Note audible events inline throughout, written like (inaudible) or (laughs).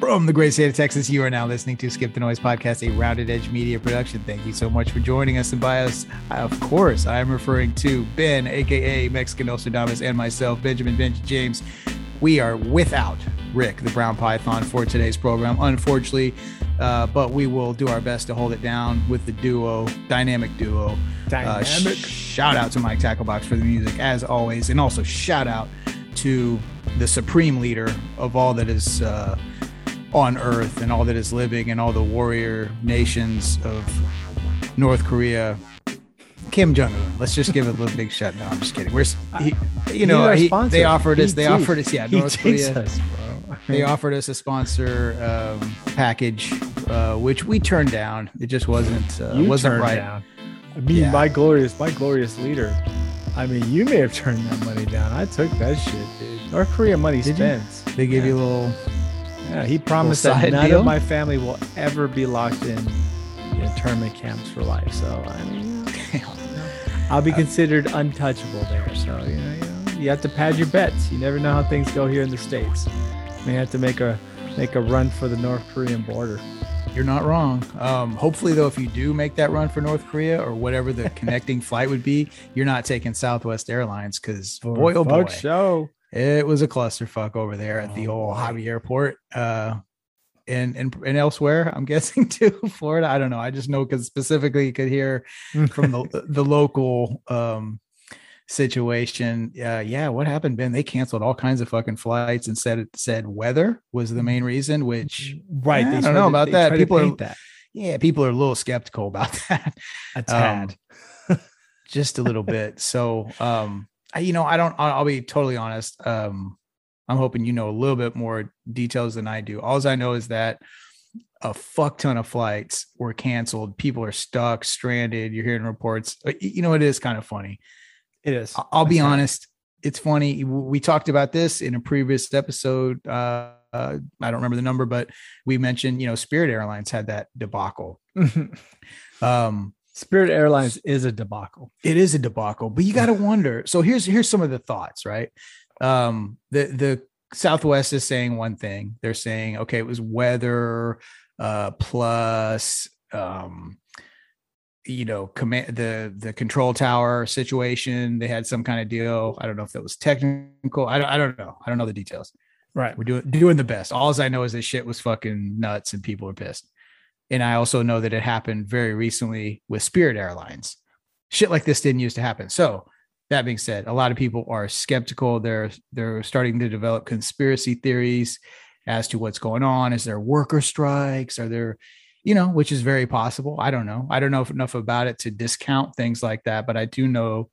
From the great state of Texas, you are now listening to Skip the Noise podcast, a rounded edge media production. Thank you so much for joining us. And by us, of course, I am referring to Ben, aka Mexican Nostradamus, and myself, Benjamin Benji James. We are without Rick, the Brown Python, for today's program, unfortunately, uh, but we will do our best to hold it down with the duo, dynamic duo. Dynamic. Uh, sh- shout out to Mike Tacklebox for the music, as always, and also shout out to the supreme leader of all that is. Uh, on earth and all that is living and all the warrior nations of North Korea. Kim Jong Un. Let's just give it a little big shut. No, I'm just kidding. We're, he, you know, he- they offered us. He They did. offered us. Yeah, North Korea. us, bro. They offered us a sponsor um, package, uh, which we turned down. It just wasn't uh, you wasn't right. down. I mean, Yeah. my glorious, my glorious leader. I mean, you may have turned that money down. I took that shit, dude. North Korea money Did you? spent. They give you a little. Yeah, he promised that none deal? of my family will ever be locked in internment camps for life. So I mean, (laughs) I'll be considered untouchable there. So you know, you know, you have to pad your bets. You never know how things go here in the states. May have to make a make a run for the North Korean border. You're not wrong. Um, hopefully, though, if you do make that run for North Korea or whatever the (laughs) connecting flight would be, you're not taking Southwest Airlines because boy, oh boy, show. It was a clusterfuck over there at the Oh, old. Hobby Airport, uh, and and and elsewhere. I'm (laughs) guessing too, Florida. I don't know. I just know because specifically you could hear from the (laughs) the local um situation. Uh, yeah, what happened, Ben? They canceled all kinds of fucking flights and said it said weather was the main reason. Which right. I don't know to- about that. People are- that yeah, people are a little skeptical about (laughs) that. a tad. just a little bit. So, um, I, you know, I don't, I'll, I'll be totally honest. Um, I'm hoping you know a little bit more details than I do. All I know is that a fuck ton of flights were canceled. People are stuck, stranded. You're hearing reports. Uh, You know, it is kind of funny. it is. I'll be honest. It's funny. We talked about this in a previous episode. Uh, uh, I don't remember the number, but we mentioned, you know, Spirit Airlines had that debacle. (laughs) Um, Spirit Airlines is a debacle. it is a debacle but you got to (sighs) wonder so here's here's some of the thoughts right um the the southwest is saying one thing they're saying okay it was weather uh plus um you know command the the control tower situation they had some kind of deal i don't know if that was technical i don't, I don't know i don't know the details Right. we're doing doing the best. All I know is this shit was fucking nuts and people are pissed. And I also know that it happened very recently with Spirit Airlines. Shit like this didn't used to happen. So that being said, a lot of people are skeptical. They're they're starting to develop conspiracy theories as to what's going on. Is there worker strikes? Are there, you know, which is very possible. I don't know. I don't know enough about it to discount things like that, but I do know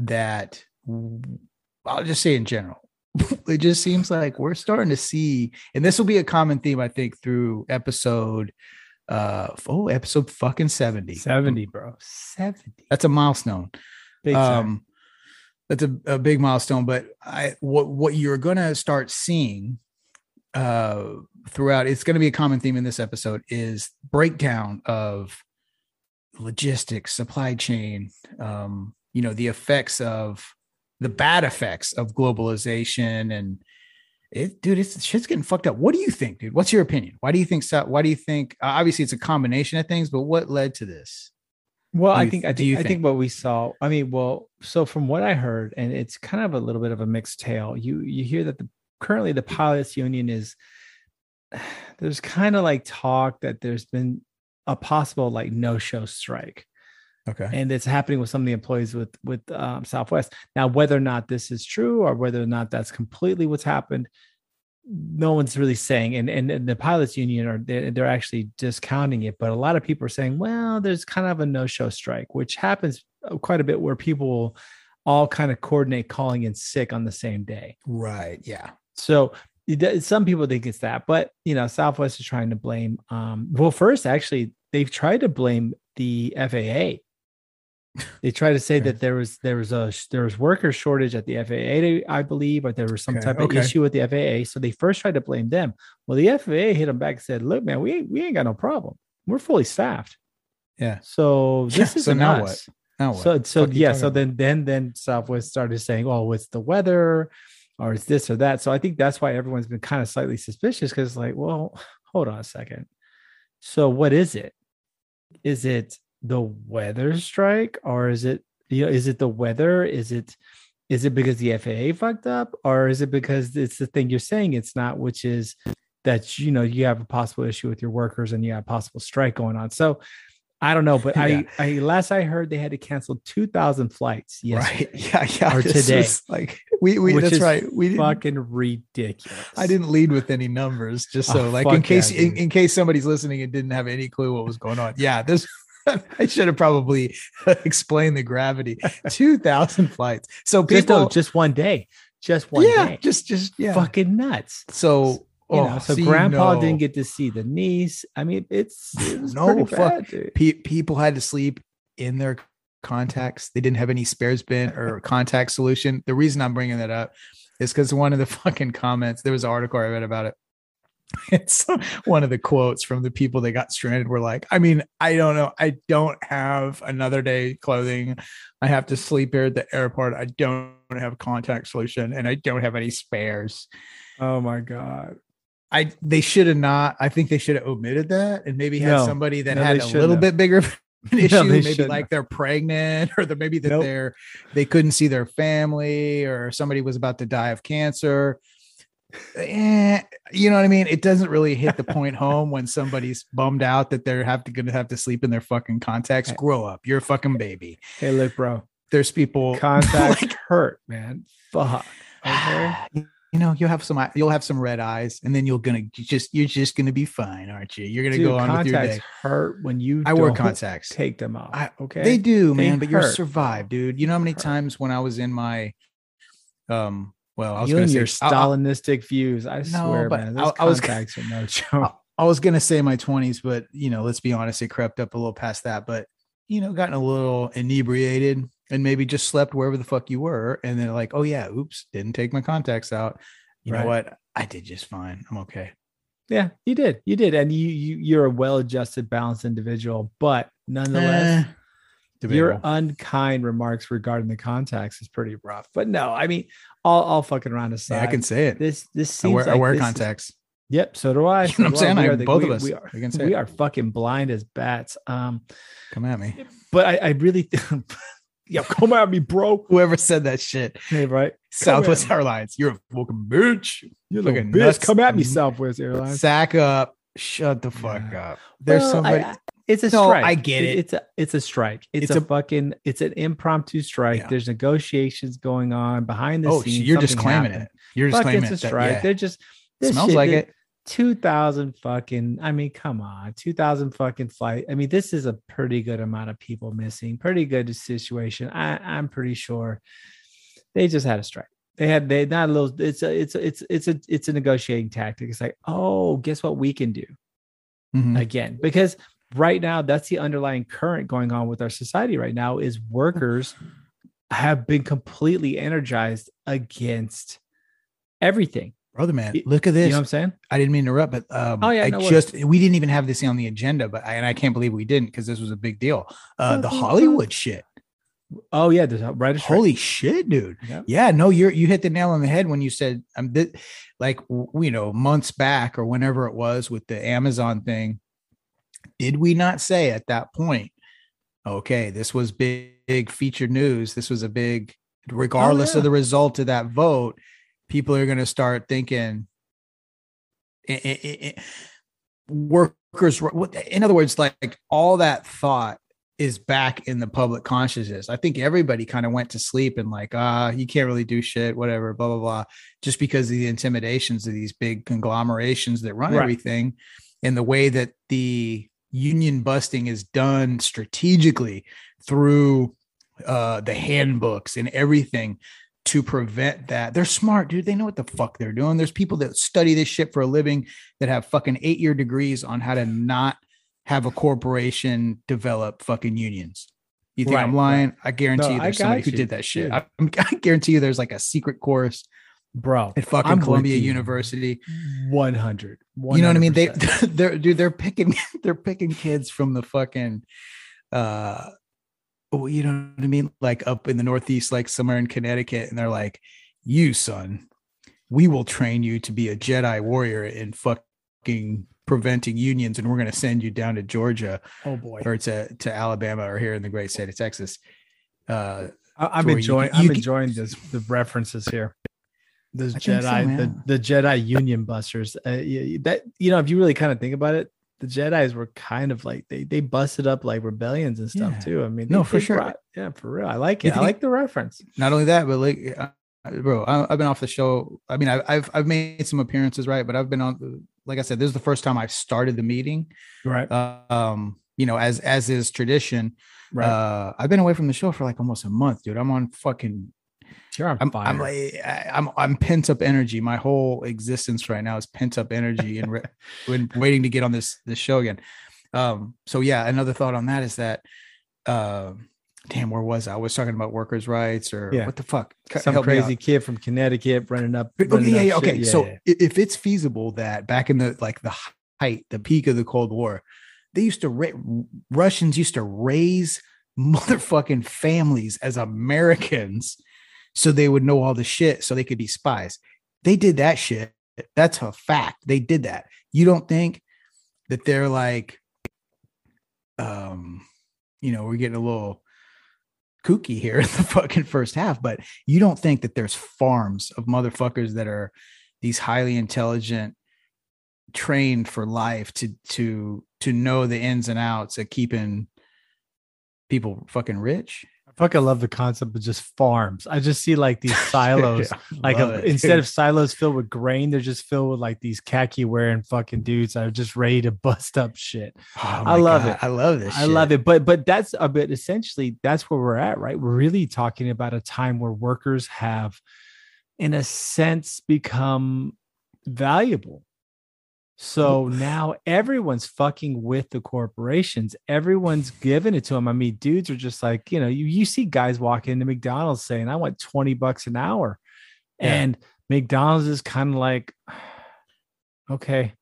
that I'll just say in general, (laughs) it just seems like we're starting to see, and this will be a common theme, I think, through episode uh oh, episode fucking 70. 70, bro. 70. That's a milestone. Big um that's a, a big milestone. But I what what you're gonna start seeing uh throughout it's gonna be a common theme in this episode is breakdown of logistics, supply chain, um, you know, the effects of the bad effects of globalization and it, dude, it's shit's getting fucked up. What do you think, dude? What's your opinion? Why do you think so? Why do you think? Uh, obviously, it's a combination of things, but what led to this? Well, I think I do think I think think? what we saw. I mean, well, so from what I heard, and it's kind of a little bit of a mixed tale. You you hear that the currently the pilots union is (sighs) there's kind of like talk that there's been a possible like no show strike, Okay. and it's happening with some of the employees with with um, Southwest. Now, whether or not this is true or whether or not that's completely what's happened, no one's really saying. And and, and the pilots union are they're, they're actually discounting it, but a lot of people are saying, well, there's kind of a no show strike, which happens uh, quite a bit where people will all kind of coordinate calling in sick on the same day. Right. Yeah. So some people think it's that, but you know, Southwest is trying to blame. Um, well, first, actually, they've tried to blame the FAA. They try to say Okay. that there was there was a there was worker shortage at the FAA, I believe, or there was some Okay, type of okay. issue with the FAA. So they first tried to blame them. Well, the FAA hit them back and said, "Look, man, we ain't, we ain't got no problem. We're fully staffed. Yeah. So this so isn't now us." Now what? So so yeah, so about? then then then Southwest started saying, "Oh, it's the weather. or it's this or that. So I think that's why everyone's been kind of slightly suspicious because, like, well, hold on a second. So what is it? Is it the weather strike, or is it you know is it the weather? Is it is it because the FAA fucked up, or is it because it's the thing you're saying it's not, which is that you know you have a possible issue with your workers and you have a possible strike going on. So I don't know, but (laughs) yeah. I, I last I heard they had to cancel two thousand flights. Right? (laughs) Yeah, yeah. Or today, like we, we that's right. We fucking ridiculous. I didn't lead with any numbers, just oh, so oh, like in case yeah, in, in case somebody's listening and didn't have any clue what was going on. Yeah, this (laughs) I should have probably (laughs) explained the gravity. (laughs) Two thousand flights. So people just, no, just one day, just one yeah, day. just just yeah, fucking nuts. So you oh, know, so see, grandpa no. didn't get to see the niece. I mean, it's, it's no fuck. Pe- people had to sleep in their contacts. They didn't have any spares bin or contact solution. The reason I'm bringing that up is because one of the fucking comments. There was an article I read about it. (laughs) It's one of the quotes from the people that got stranded were like, I mean, I don't know. I don't have another day clothing. I have to sleep here at the airport. I don't have contact solution and I don't have any spares. Oh my God. I they should have not. I think they should have omitted that and maybe had no, somebody that no, had a little have. bit bigger (laughs) an issue. No, maybe like they're pregnant (laughs) or the, maybe that nope. they're they couldn't see their family or somebody was about to die of cancer. Eh, you know what I mean? It doesn't really hit the point home when somebody's bummed out that they're have to gonna have to sleep in their fucking contacts. Grow up. You're a fucking baby. Hey, look, bro. There's people (laughs) contacts like, hurt, man. Fuck. Okay (sighs) you know you'll have some you'll have some red eyes and then you're gonna just you're just gonna be fine aren't you you're gonna Dude, go on with your day hurt when you i wear contacts take them off I, okay they do man but you're survived dude you know how many times when i was in my um well i was you say your stalinistic I'll, views i no, swear man, I, I was contacts are no (laughs) joke. I was gonna say my 20s but you know let's be honest it crept up a little past that but you know gotten a little inebriated and maybe just slept wherever the fuck you were and then like oh yeah oops didn't take my contacts out. You right. know what? I did just fine. I'm okay. Yeah you did. You did and you, you you're a well-adjusted balanced individual but nonetheless eh, your unkind remarks regarding the contacts is pretty rough but no i mean all, all fucking around aside yeah, i can say it this this seems i wear, like I wear contacts is, Yep, so do I. (laughs) You know what I'm saying? I, the, both we, of us. We are, we are fucking blind as bats. Um, come at me. But I, I really, (laughs) yeah, come at me, bro. Whoever said that shit. Hey, right. (laughs) Southwest Airlines. You're a fucking bitch. You're looking bitch. Nuts. Come at me, Southwest Airlines. Sack up. Shut the fuck yeah. up. There's well, somebody. I, it's a strike. No, I get it. It's a it's a strike. It's, it's a, a, fucking it's an impromptu strike. Yeah. There's negotiations going on behind the oh, scenes. You're just claiming happened. it. You're just Fuck, claiming it's a strike. That, yeah. They're just smells shit, like it. 2000 fucking i mean come on 2000 fucking flight i mean this is a pretty good amount of people missing pretty good situation i i'm pretty sure they just had a strike they had they not a little it's a it's a, it's it's a it's a negotiating tactic it's like oh guess what we can do mm-hmm. again because right now that's the underlying current going on with our society right now is workers have been completely energized against everything. Brother man look at this you know what i'm saying? I didn't mean to interrupt but um oh yeah i no just worries. we didn't even have this on the agenda but I, and i can't believe we didn't because this was a big deal. Uh the hollywood shit. Oh yeah the right holy shit dude. Yeah. yeah no you're you hit the nail on the head when you said i'm um, like you know months back or whenever it was with the amazon thing did we not say at that point okay this was big, big featured news this was a big regardless oh, yeah. of the result of that vote people are going to start thinking it, it, it, workers in other words like all that thought is back in the public consciousness i think everybody kind of went to sleep and like ah uh, you can't really do shit whatever blah blah blah just because of the intimidations of these big conglomerations that run right. everything and the way that the union busting is done strategically through uh, the handbooks and everything to prevent that. They're smart, dude. They know what the fuck they're doing. There's people that study this shit for a living that have fucking eight year degrees on how to not have a corporation develop fucking unions. You think right, I'm lying? Right. I guarantee no, you there's somebody you. who did that shit. I, (laughs) I, guarantee you there's like a secret course, bro, at fucking I'm Columbia University. 100, 100%. You know what I mean? They, (laughs) they're, dude, they're picking, (laughs) they're picking kids from the fucking, uh, you know what I mean? Like up in the Northeast, like somewhere in Connecticut, and they're like, "You son, we will train you to be a Jedi warrior in fucking preventing unions, and we're going to send you down to Georgia Oh boy. or to to Alabama or here in the great state of Texas. Uh, I'm where you enjoying. you I'm enjoying this the references here. Those I think so, Jedi, the, the Jedi Union busters. Uh, that you know, if you really kind of think about it, the Jedi's were kind of like they they busted up like rebellions and stuff Yeah. too. I mean, No, for sure. brought- yeah, for real. I like it. I like the reference. not only that, but like, uh, bro, I, I've been off the show. I mean, I've, I've I've made some appearances, right? But I've been on. Like I said, this is the first time I've started the meeting. Right. Um, you know, as as is tradition. Right. Uh, I've been away from the show for like almost a month, dude. I'm on fucking. You're on I'm fire. I'm like I'm I'm pent up energy. My whole existence right now is pent up energy and re- (laughs) waiting to get on this this show again. Um. So yeah, another thought on that is that. Uh, damn, where was I? I was talking about workers' rights or Yeah. what the fuck? C- Some crazy kid from Connecticut running up. Okay, running yeah, up yeah, okay. Yeah, so yeah. if it's feasible that back in the like the height, the peak of the Cold War, they used to ra- Russians used to raise (laughs) motherfucking families as Americans, so they would know all the shit, so they could be spies. They did that shit. That's a fact. They did that. You don't think that they're like, um, you know, we're getting a little kooky here (laughs) in the fucking first half, but you don't think that there's farms of motherfuckers that are these highly intelligent, trained for life to to to know the ins and outs of keeping people fucking rich. I fucking love the concept of just farms. I just see like these (laughs) silos. like a, instead of silos filled with grain, they're just filled with like these khaki wearing fucking dudes that are just ready to bust up shit. Oh I love God, it. I love this. I love it. But but that's uh, a bit essentially that's where we're at, right? We're really talking about a time where workers have, in a sense, become valuable. So now everyone's fucking with the corporations. Everyone's giving it to them. I mean, dudes are just like, you know, you, you see guys walk into McDonald's saying, I want 20 bucks an hour. Yeah. And McDonald's is kind of like, (sighs) okay.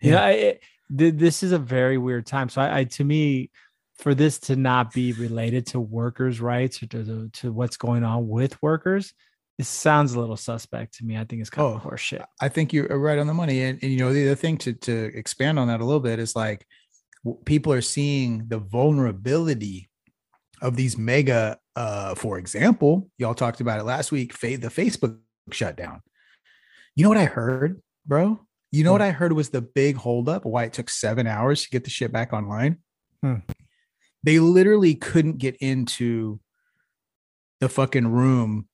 Yeah. Yeah. it, th- this is a very weird time. So I, I to me, for this to not be related to workers' rights or to to what's going on with workers, it sounds a little suspect to me. I think it's kind Oh. of horseshit. I think you're right on the money. And, and you know, the other thing to to expand on that a little bit is like w- people are seeing the vulnerability of these mega. Uh, for example, y'all talked about it last week. Fa- the Facebook shutdown. You know what I heard, bro? You know what I heard was the big holdup? Why it took seven hours to get the shit back online? Hmm. They literally couldn't get into the fucking room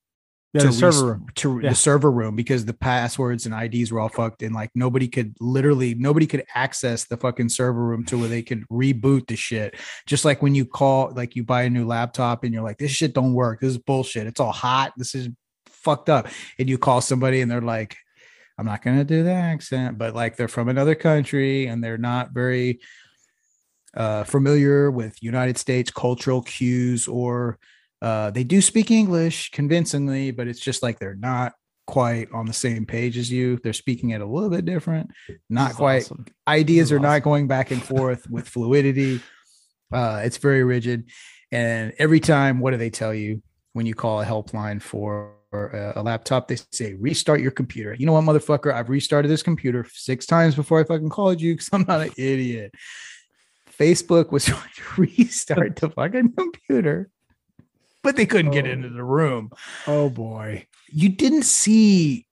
Yeah, to the server room. to Yeah. the server room because the passwords and IDs were all fucked and like nobody could literally nobody could access the fucking server room to where they could reboot the shit. Just like when you call like you buy a new laptop and you're like this shit don't work. This is bullshit. It's all hot. This is fucked up. And you call somebody and they're like I'm not going to do the accent, but like they're from another country and they're not very uh familiar with United States cultural cues or uh, they do speak English convincingly, but it's just like they're not quite on the same page as you. They're speaking it a little bit different, not quite. awesome. Ideas are awesome. not going back and forth with fluidity. Uh, it's very rigid. And every time, what do they tell you when you call a helpline for a, a laptop? They say, restart your computer. You know what, motherfucker? I've restarted this computer six times before I fucking called you because I'm not an idiot. Facebook was (laughs) trying to restart the fucking computer, but they couldn't get Oh. into the room. Oh boy. You didn't see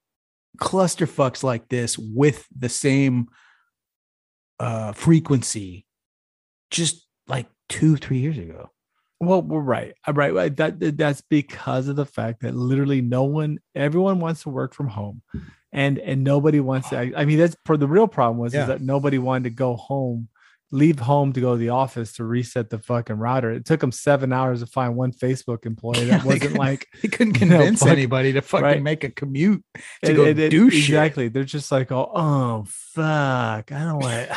clusterfucks like this with the same uh frequency just like two, three years ago. Well, we're right. Right. right. That that- that's because of the fact that literally no one, everyone wants to work from home, and and nobody wants to. (sighs) I, I mean, that's for the real problem was Yeah. is that nobody wanted to go home, leave home to go to the office to reset the fucking router. It took them seven hours to find one Facebook employee that they wasn't like They couldn't (laughs) You know, convince fuck- anybody to fucking right. make a commute to and- go it- do shit. exactly. They're just like, oh, oh, fuck. I don't want.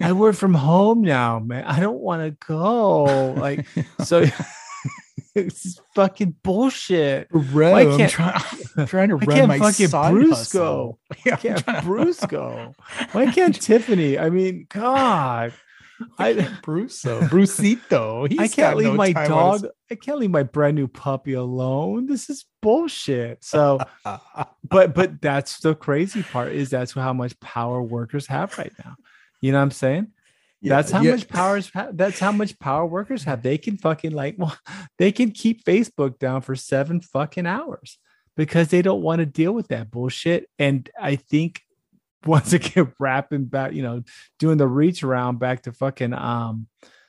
I work from home now, man. I don't want to go. Like, so (laughs) (laughs) it's fucking bullshit. Bro, Why I'm, can't- trying, I'm trying to run can't my fucking side go? Yeah, Why I'm can't go? Why can't Tiffany? I mean, God. (laughs) I (laughs) Bruce, Brucito. I can't leave my dog. I can't leave my brand new puppy alone. This is bullshit. So, (laughs) but but that's the crazy part is that's how much power workers have right now. You know what I'm saying? Yeah, that's how yeah. much power. That's how much power workers have. They can fucking like, well, they can keep Facebook down for seven fucking hours because they don't want to deal with that bullshit. And I think once again, wrapping back, you know, doing the reach around back to fucking um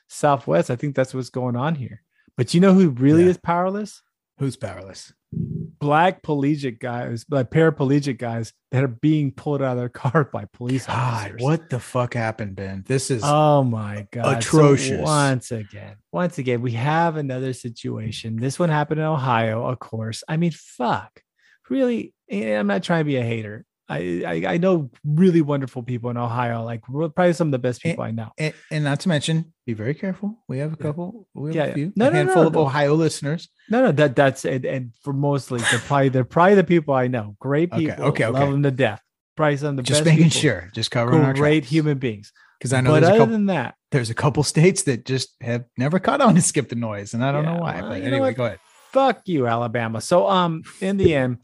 Southwest, I think that's what's going on here. But you know who really Yeah. is powerless? Who's powerless? Black collegiate guys, like paraplegic guys that are being pulled out of their car by police God, officers. what the fuck happened, Ben? This is Oh my god! So atrocious. once again, once again, we have another situation. This one happened in Ohio, of course. I mean, fuck. Really, I'm not trying to be a hater. I I, I know really wonderful people in Ohio, like probably some of the best people I know. and, and not to mention, be very careful. We have a Yeah. couple. We have Yeah, a yeah. No, a no, handful no, of. Ohio listeners. No, no, that that's and, and for mostly they're probably they're probably the people I know. Great people, okay, love okay. them to death. Probably some of the Just best making people. sure. Just covering our Great human beings. Because I know but other couple. than that, there's a couple states that just have never caught on to skip the noise, and I don't Yeah, know why. well, but anyway, go ahead. fuck you, Alabama. So um, in the end,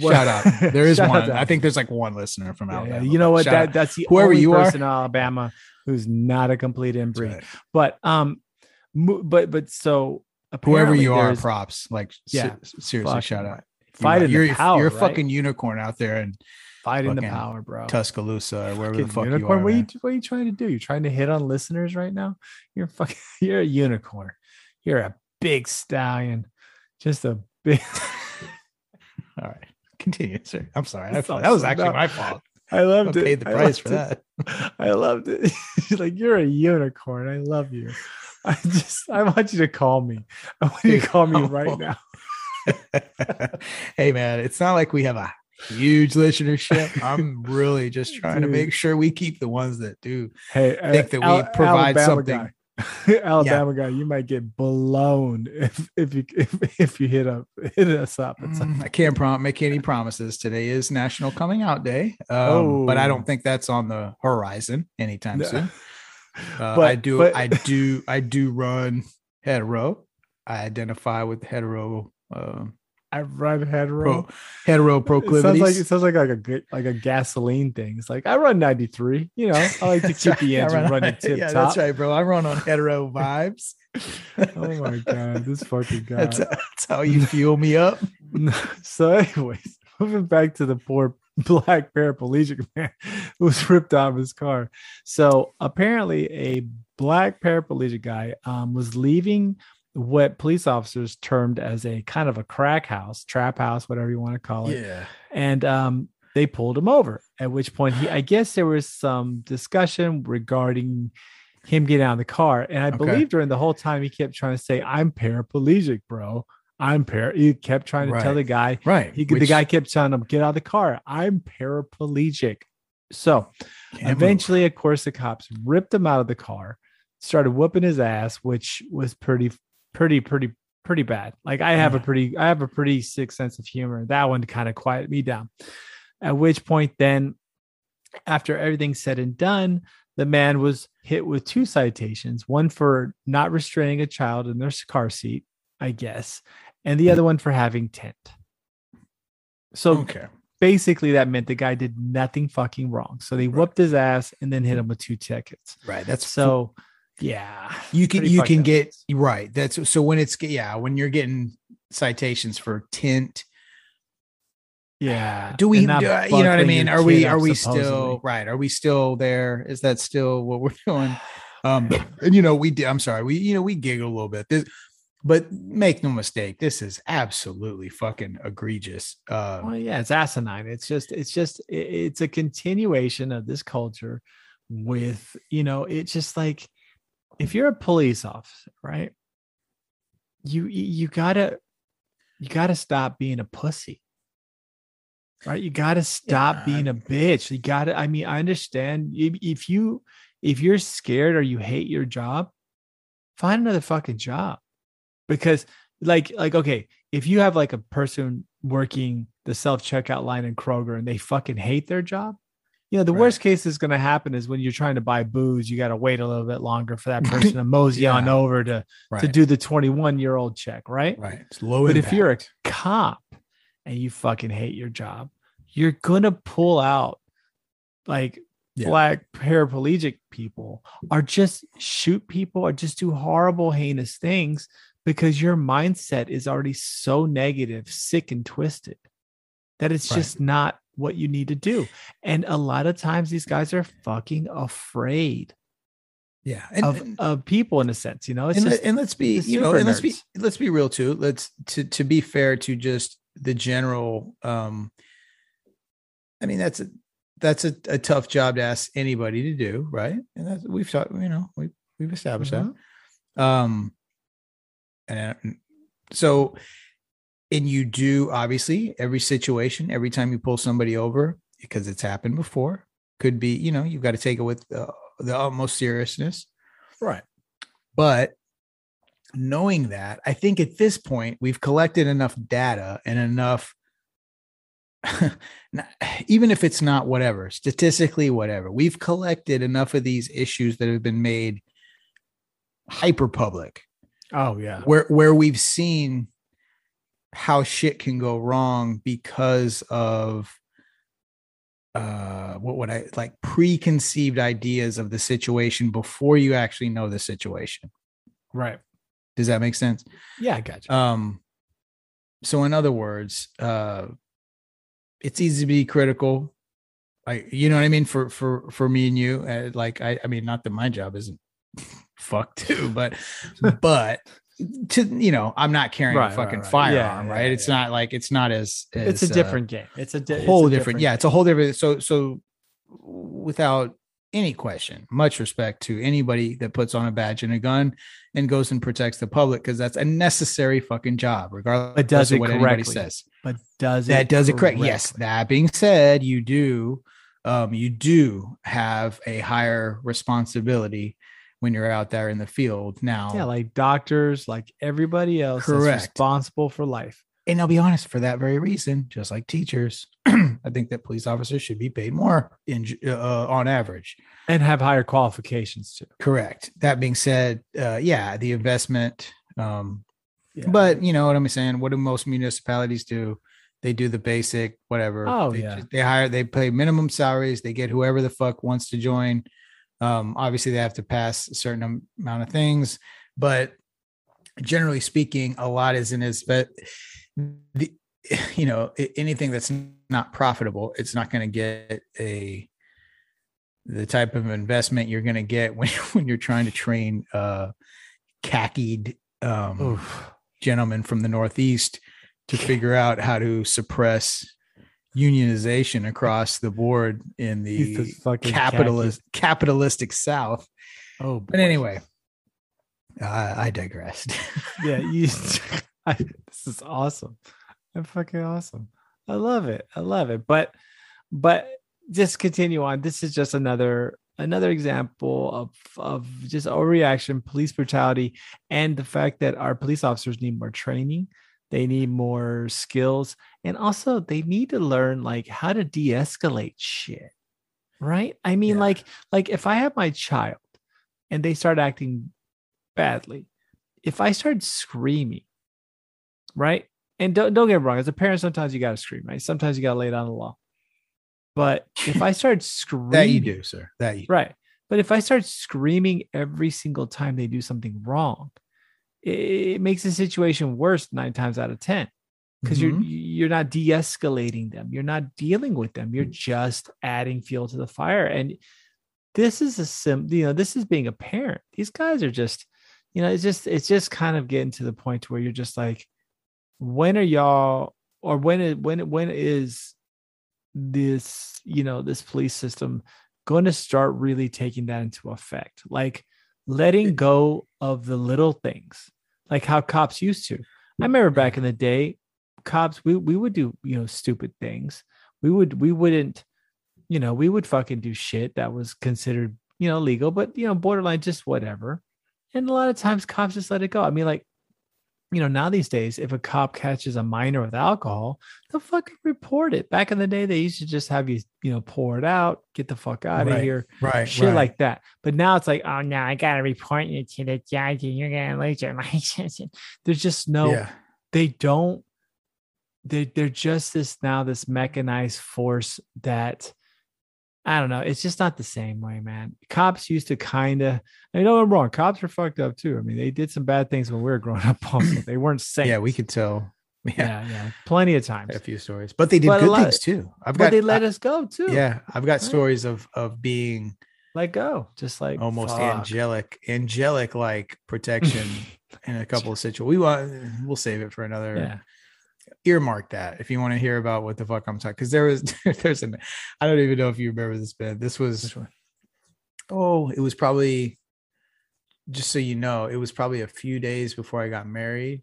Shout out. There is (laughs) one. I think there's like one listener from Yeah, Alabama. you know what? That that's the Whoever only you are. person in Alabama who's not a complete inbreed. right. But um, but but so Whoever you are, props. Like Yeah, se- seriously, shout out. fighting you're, the power. You're a right? fucking unicorn out there and fighting the power, bro. Tuscaloosa or wherever the fuck you unicorn. are. what, are you, what are you trying to do? You're trying to hit on listeners right now. You're fucking. (laughs) You're a unicorn. You're a big stallion. Just a big. (laughs) All right. Continue, sir. I'm sorry. I that was actually my fault. I I loved it. paid the price for it. that. I loved it. (laughs) She's like, you're a unicorn. I love you. I just, I want you to call me. I want you to call me right oh. now. (laughs) hey man, it's not like we have a huge listenership. I'm really just trying to make sure we keep the ones that do. Hey, Think uh, that we provide something. Guy. (laughs) Alabama guy, you might get blown if if you if, if you hit up (laughs) hit us up. Mm, I can't prom- make any promises. Today is National Coming Out Day, um, but I Oh. don't think that's on the horizon anytime No. soon. (laughs) Uh, But- I do, but- I do, I do run hetero. I identify with hetero, um, I run hetero. pro, hetero It sounds like it sounds like like a good like a gasoline thing. It's like I run 93. You know, I like to keep right. the engine run- running tip (laughs) yeah, top. that's right, bro. I run on hetero (laughs) vibes. Oh my god, this fucking (laughs) guy. That's, that's how you fuel me up. so, anyways, moving back to the poor black paraplegic man who was ripped out of his car. So, apparently, a black paraplegic guy um, was leaving what police officers termed as a kind of a crack house, trap house, whatever you want to call it. Yeah. And um, they pulled him over. At which point, he, I (gasps) guess, there was some discussion regarding him getting out of the car. And I Okay. believe during the whole time, he kept trying to say, "I'm paraplegic, bro." I'm par. He kept trying to tell the guy. Right. He, the guy kept telling him, "Get out of the car. I'm paraplegic." So can't move. eventually, of course, the cops ripped him out of the car, started whooping his ass, which was pretty, pretty, pretty, pretty bad. Like I have a pretty, I have a pretty sick sense of humor. That one kind of quieted me down. At which point, then, after everything said and done, the man was hit with two citations: one for not restraining a child in their car seat, I guess, and the other one for having tent. So okay. basically that meant the guy did nothing fucking wrong. So they Right. whooped his ass and then hit him with two tickets. Right. That's So yeah, you can you can get right. That's so when it's yeah when you're getting citations for tint. yeah. Do we? do- you know what I mean? Are we? Are up, we supposedly. still right? Are we still there? Is that still what we're (laughs) doing? Um, and you know we did. I'm sorry. We you know we giggle a little bit. This, but make no mistake, this is absolutely fucking egregious. Uh, Well, yeah, it's asinine. It's just, it's just, it's a continuation of this culture with, you know, it's just like if you're a police officer, right? You, you gotta, you gotta stop being a pussy. Right? You gotta stop Yeah. being a bitch. You gotta, I mean, I understand if, if you, if you're scared or you hate your job, find another fucking job because like like okay if you have like a person working the self checkout line in Kroger and they fucking hate their job You know, the Right. worst case is going to happen is when you're trying to buy booze, you got to wait a little bit longer for that (laughs) person to mosey on over to right. to do the 21 year old check, right? right. It's low But if you're a cop and you fucking hate your job, you're gonna pull out like Yeah. black paraplegic people or just shoot people or just do horrible, heinous things because your mindset is already so negative, sick, and twisted that it's Right. just not what you need to do. And a lot of times these guys are fucking afraid yeah, and, of, and- of people in a sense, you know? It's and, just and let's be you know and let's be let's be real too let's to to be fair to just the general um i mean that's a that's a, a tough job to ask anybody to do right and that's we've talked you know we, we've established Mhm. that um and so and you do obviously every situation every time you pull somebody over because it's happened before could be you know you've got to take it with uh, the utmost seriousness right. but knowing that, I think at this point we've collected enough data and enough, (laughs) even if it's not whatever, statistically, whatever, we've collected enough of these issues that have been made hyper public Oh yeah. where where we've seen how shit can go wrong because of uh what would i like preconceived ideas of the situation before you actually know the situation Right. does that make sense Yeah, I got you. um so in other words uh it's easy to be critical i you know what i mean for for for me and you uh, like i i mean not that my job isn't (laughs) fuck too but (laughs) but to you know i'm not carrying Right, a fucking right. firearm Yeah, right yeah, it's yeah. not like it's not as, it's a as, uh, different game. It's a di- it's whole a different, yeah it's a whole different so so without any question much respect to anybody that puts on a badge and a gun and goes and protects the public because that's a necessary fucking job regardless But does of it what anybody says but does that it does it correct yes that being said you do um you do have a higher responsibility when you're out there in the field now Yeah, like doctors, like everybody else, Correct. is responsible for life. and I'll be honest, for that very reason, just like teachers, (clears throat) I think that police officers should be paid more in uh, on average. and have higher qualifications too. Correct. That being said, uh, yeah, the investment. Um, Yeah. But you know what I'm saying. What do most municipalities do? They do the basic whatever. Oh, they, yeah. They hire. They pay minimum salaries. They get whoever the fuck wants to join. Um, obviously, they have to pass a certain amount of things, but generally speaking, a lot isn't as. But the, (sighs) you know, anything that's not profitable, it's not going to get a the type of investment you're going to get when (laughs) when you're trying to train uh khakied um gentlemen from the northeast to figure out how to suppress unionization across the board in the capitalist capitalistic south Oh, but anyway I i digressed yeah, (laughs) you, (laughs) I, this is awesome. I'm fucking awesome. I love it. I love it. But, but just continue on. This is just another another example of of just overreaction, police brutality, and the fact that our police officers need more training. They need more skills, and also they need to learn like how to de-escalate shit. Right? I mean, Yeah. like like if I have my child and they start acting badly, if I start screaming, right? And don't don't get me wrong, as a parent, sometimes you gotta scream, right? Sometimes you gotta lay down the law. But if I start screaming, (laughs) that you do sir that you right? But if I start screaming every single time they do something wrong, it, makes the situation worse nine times out of ten because Mhm. you're you're not de-escalating them, you're not dealing with them, you're just adding fuel to the fire. And this is a sim, you know, this is being a parent. These guys are just, you know, it's just it's just kind of getting to the point where you're just like, when are y'all or when it when when is this you know this police system going to start really taking that into effect like letting go of the little things like how cops used to. I remember back in the day cops we, we would do you know stupid things. We would we wouldn't you know we would fucking do shit that was considered you know legal but you know borderline just whatever. And a lot of times cops just let it go. I mean like you know, now these days, if a cop catches a minor with alcohol, they'll fucking report it. Back in the day, they used to just have you, you know, pour it out, get the fuck out Right, of here, Right. shit right. like that. But now it's like, oh no, I gotta report you to the judge, and you're gonna lose your (laughs) license. There's just no, yeah. they don't. They they're just this now this mechanized force that. I don't know. It's just not the same way, man. Cops used to kind of, I know I'm wrong. Cops are fucked up too. I mean, they did some bad things when we were growing up. (laughs) Also, they weren't saints. Yeah, we could tell. (laughs) Yeah. yeah, yeah, plenty of times. A few stories, but they did But good things too. I've But got. they let I- us go too. yeah, I've got Right. stories of of being let go. Just like almost fuck. angelic, angelic like protection (laughs) in a couple of situations. We want. We'll save it for another. Yeah, earmark that if you want to hear about what the fuck I'm talking. Because there was (laughs) there's an I don't even know if you remember this bit. This was oh, it was probably just so you know, it was probably a few days before I got married.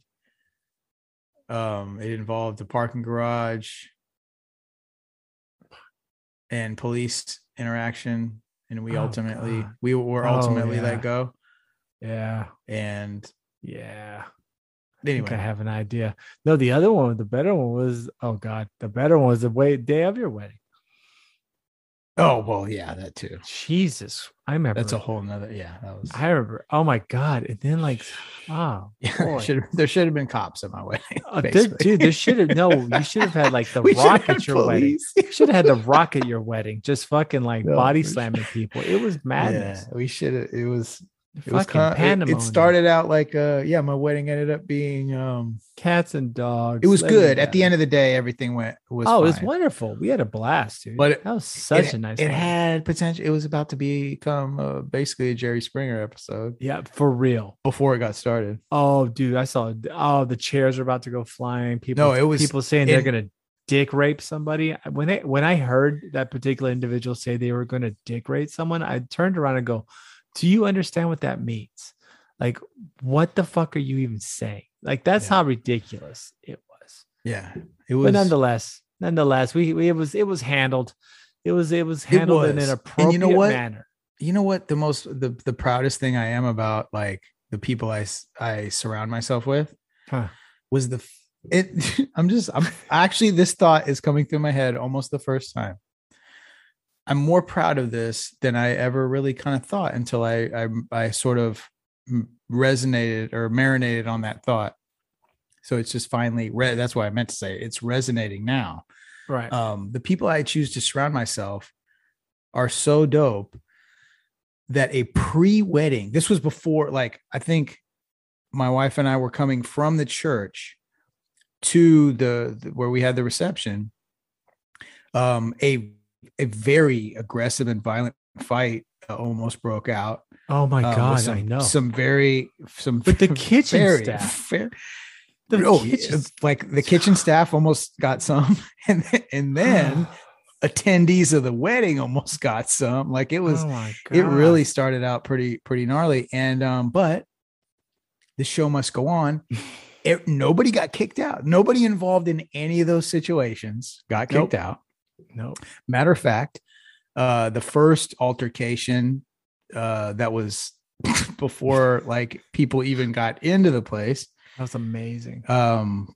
Um, it involved the parking garage and police interaction, and we Oh, ultimately God. we were Oh, ultimately yeah. let go. yeah, And yeah. I think I have an idea. No, the other one, the better one was oh god, the better one was the way day of your wedding. oh well, yeah, that too. Jesus, I remember. That's a whole nother. Yeah, that was. I remember. Oh my god! And then like, (sighs) oh, Yeah, there should there should have been cops at my wedding. (laughs) Uh, there- dude, there should have no. You should have had like (laughs) the rock at your wedding. You should have had the rock at your wedding, just fucking like (laughs) No, body for sure. slamming people. It was madness. Yeah, we should have. It was. It was kind. It, pandemonium. it started out like uh yeah. My wedding ended up being um. cats and dogs. It was good. At the end of the day, everything went was. oh, it was wonderful. We had a blast, dude. But it- that was such it, a nice. It had potential. It was about to become uh, basically a Jerry Springer episode yeah, for real. before it got started. Oh, dude, I saw. Oh, the chairs are about to go flying. People, No, it was- people saying they're gonna dick rape somebody. When they when I heard that particular individual say they were gonna dick rape someone, I turned around and go, "Do you understand what that means? Like, what the fuck are you even saying? Like, that's Yeah. how ridiculous it was." Yeah, it was. But nonetheless, nonetheless, we, we it was it was handled. It was it was handled in was. an And appropriate you know what? manner. you know what the most the the proudest thing I am about like the people I s- I surround myself with Huh. was the it (laughs) I'm just I'm actually this thought is coming through my head almost the first time. I'm more proud of this than I ever really kind of thought until I I I sort of resonated or marinated on that thought. So it's just finally re- that's why I meant to say it's resonating now Right. um, the people I choose to surround myself are so dope that a pre-wedding, this was before, like I think my wife and I were coming from the church to the, the- where we had the reception. Um, a a very aggressive and violent fight uh, almost broke out. oh my uh, god, some, I know. some very some But the (laughs) kitchen very staff. fair- The oh, kitchen like the kitchen staff almost got some, (laughs) and then, and then attendees of the wedding almost got some. Like it was, oh it really started out pretty pretty gnarly. And um, but the show must go on. It, (laughs) nobody got kicked out. Nobody involved in any of those situations got kicked Nope. out. No. Matter of fact, uh, the first altercation uh, that was (laughs) before like people even got into the place That was amazing. um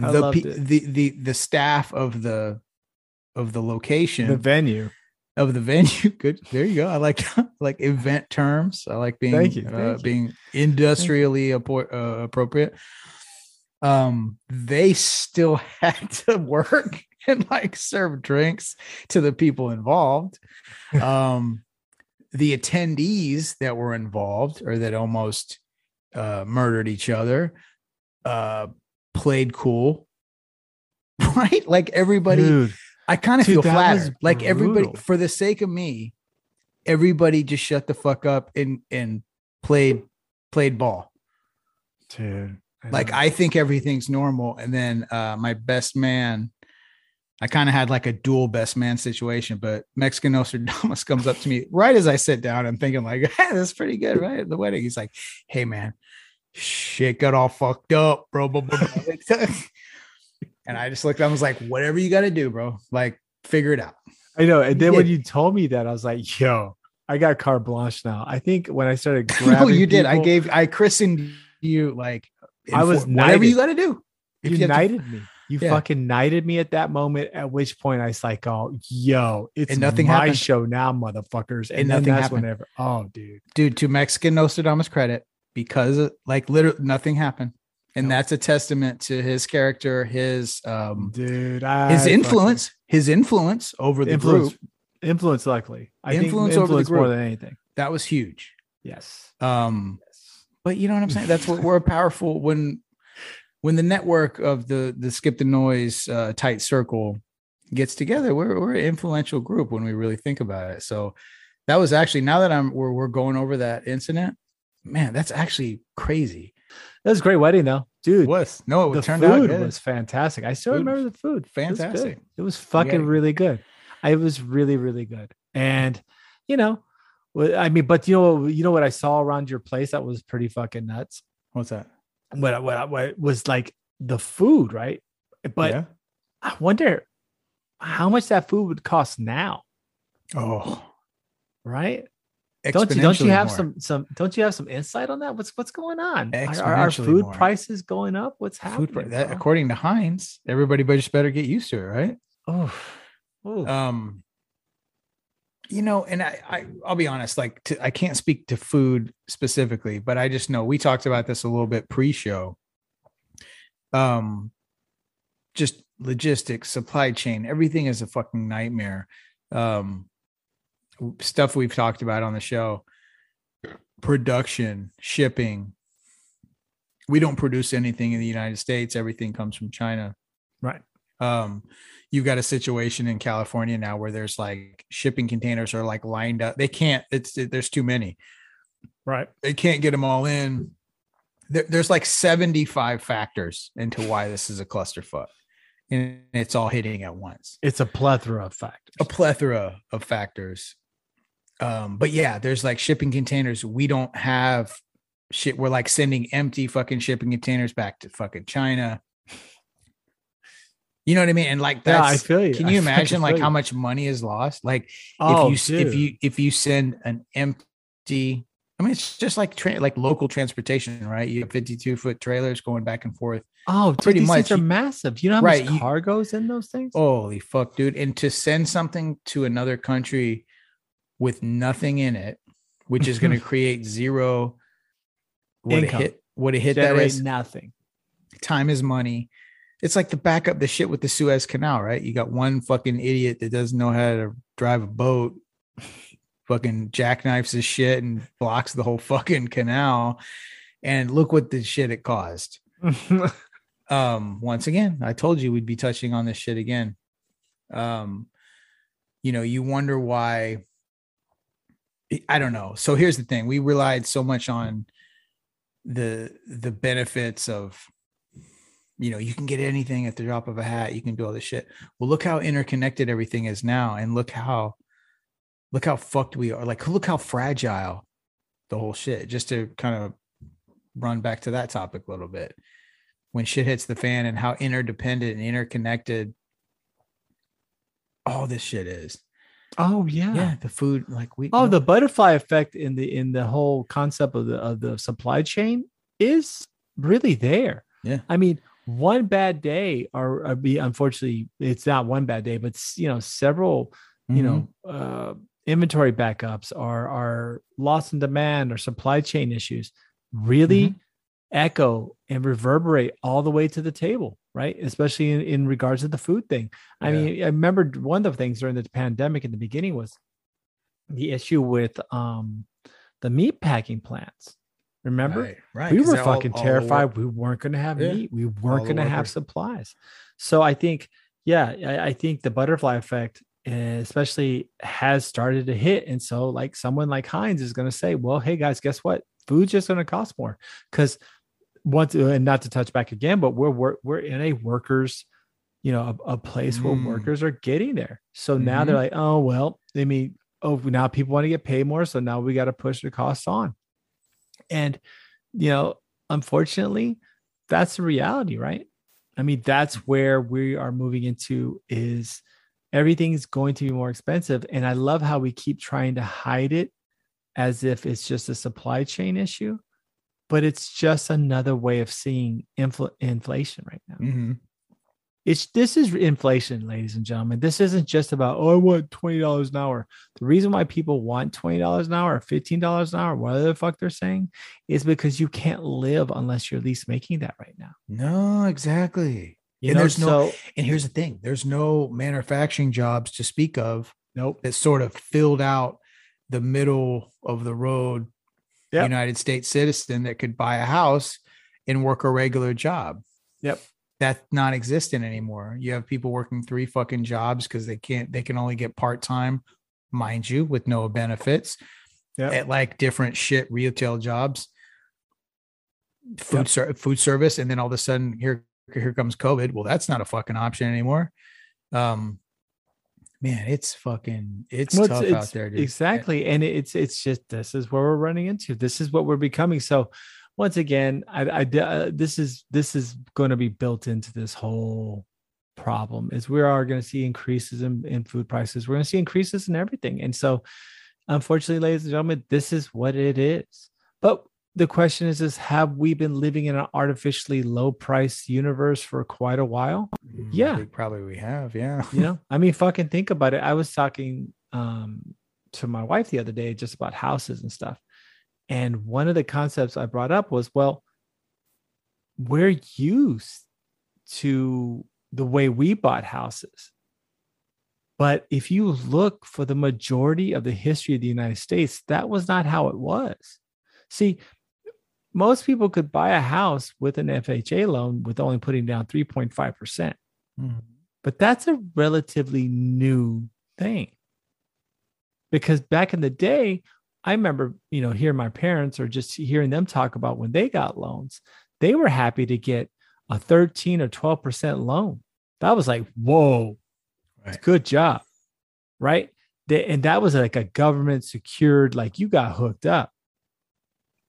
I the, loved it. the the the staff of the of the location The venue. of the (laughs) venue good there you go i like (laughs) like event terms i like being Thank you, uh, thank being industrially appro- uh, appropriate um they still had to work and (laughs) like serve drinks to the people involved (laughs) um the attendees that were involved or that almost uh murdered each other uh played cool (laughs) right like everybody Dude, I kind of feel flattered. Like everybody, for the sake of me, everybody just shut the fuck up and and played played ball. dude. Like know. I think everything's normal, and then uh my best man, I kind of had like a dual best man situation. But Mexican Nostradamus (laughs) comes up to me right as I sit down. I'm thinking like, (laughs) hey, that's pretty good, right? At the wedding, he's like, "Hey, man, shit got all fucked up, bro." blah, blah." (laughs) and I just looked. I was like, "Whatever you got to do, bro. Like, figure it out." I know. And then when you told me that, I was like, yo, I got carte blanche now. I think when I started no, grabbing you did. I gave I christened you like I was whatever knighted. you got to do. If you you have to- me. You Yeah. fucking knighted me at that moment. At which point I was like, "Oh, yo, it's And nothing my happened. show now, motherfuckers." And, And nothing that's happened. whenever. Oh, dude. dude, to Mexican Nostradamus credit, because like literally nothing happened. And No. that's a testament to his character, his um Dude, I his influence, his influence over the influence, group. influence. Luckily, I Influence think over the influence more than anything. That was huge. Yes. Um but you know what I'm saying? That's what (laughs) we're powerful when when the network of the the skip the noise uh, tight circle gets together. We're we're an influential group when we really think about it. So that was actually now that I'm we're we're going over that incident, man, that's actually crazy. That was a great wedding, though, dude. It was no, it the turned out good. was fantastic. I still Food remember the food. It was fantastic. It was fucking really good. It was really, really good. And you know, I mean, but you know, you know what I saw around your place that was pretty fucking nuts. What's that? What what, what was like the food, right? But Yeah. I wonder how much that food would cost now, oh, right? Don't you don't you have more. some some don't you have some insight on that? What's what's going on? Are- Are, are food more. prices going up? What's happening? food? That, according to Heinz, everybody just better get used to it, right? Oh, oh. um you know and I, I i'll be honest like to, i can't speak to food specifically but i just know we talked about this a little bit pre-show. Um just logistics supply chain everything is a fucking nightmare. Um stuff we've talked about on the show. Production shipping. We don't produce anything in the united states. Everything comes from china. Right. Um you've got a situation in california now where there's like shipping containers are like lined up. They can't it's it, there's too many. Right. they can't get them all in. There, there's like 75 factors into why this is a clusterfuck and it's all hitting at once. It's a plethora of factors. a plethora of factors. Um but yeah there's like shipping containers. We don't have shit. We're like sending empty fucking shipping containers back to fucking china you know what i mean and like that's yeah, I feel you. can (laughs) you imagine like how much money is lost like Oh, if you s- if you if you send an empty i mean it's just like tra- like local transportation right you have 52 foot trailers going back and forth oh, dude, pretty much are massive. You know how Right, much you- cargo's in those things? holy fuck dude and to send something to another country with nothing in it which is going (laughs) to create zero what a Income. hit what a hit that Generate is nothing. time is money it's like the backup the shit with the suez canal right? You got one fucking idiot that doesn't know how to drive a boat (laughs) fucking jackknifes his shit and blocks the whole fucking canal. And look what the shit it caused. (laughs) Um once again i told you we'd be touching on this shit again. Um you know you wonder why i don't know. So here's the thing. We relied so much on the the benefits of you know you can get anything at the drop of a hat you can do all this shit well look how interconnected everything is now and look how look how fucked we are like look how fragile the whole shit just to kind of run back to that topic a little bit when shit hits the fan and how interdependent and interconnected all this shit is oh yeah. yeah the food like we Oh, the butterfly effect in the in the whole concept of the of the supply chain is really there. Yeah. I mean, one bad day, or, or be unfortunately, it's not one bad day, but you know, several you know uh, inventory backups are are loss in demand or supply chain issues really echo and reverberate all the way to the table right? Especially in, in regards to the food thing. I Yeah. mean i remember one of the things during the pandemic in the beginning was the issue with um the meat packing plants remember? Right, right we were they're all- fucking all terrified we weren't going to have Yeah. meat. We weren't going to have supplies. So i think yeah I, I think the butterfly effect eh, especially has started to hit. And so like someone like heinz is going to say well hey guys guess what? Food's just going to cost more. Because once and not to touch back again but we're we're, we're in a workers you know a, a place where Mm. workers are getting there. So now they're Mhm. like oh well i mean oh now people want to get paid more so now we got to push the costs on and you know unfortunately that's the reality right? I mean that's where we are moving into is everything's going to be more expensive. And i love how we keep trying to hide it as if it's just a supply chain issue but it's just another way of seeing infl- inflation right now. hmm It's this is inflation, ladies and gentlemen. This isn't just about oh, I want twenty dollars an hour. The reason why people want twenty dollars an hour or fifteen dollars an hour, whatever the fuck they're saying, is because you can't live unless you're at least making that right now. No, exactly. You And know, there's no- so And here's the thing: there's no manufacturing jobs to speak of nope. that sort of filled out the middle of the road Yep. United States citizen that could buy a house and work a regular job. Yep. That's not existent anymore. You have people working three fucking jobs because they can't, they can only get part time, mind you, with no benefits Yep. at like different shit retail jobs, food, Yep. ser- food service. And then all of a sudden here, here comes COVID. Well, that's not a fucking option anymore. Um, man, it's fucking, it's Well, tough out there, dude. Exactly. And it's it's just this is where we're running into. This is what we're becoming. So once again, I, I uh, this is this is going to be built into this whole problem is we are going to see increases in, in food prices. We're going to see increases in everything. And so unfortunately, ladies and gentlemen, this is what it is. But the question is, is have we been living in an artificially low price universe for quite a while? Mm, Yeah. Probably we have. Yeah. (laughs) you know i mean fucking think about it i was talking um to my wife the other day just about houses and stuff and one of the concepts i brought up was well we're used to the way we bought houses. But if you look for the majority of the history of the united states that was not how it was. See most people could buy a house with an fha loan with only putting down 3.5% Mhm. but that's a relatively new thing. Because back in the day i remember you know hearing my parents or just hearing them talk about when they got loans they were happy to get a 13 or 12% loan that was like whoa Right. good job right They- and that was like a government secured like you got hooked up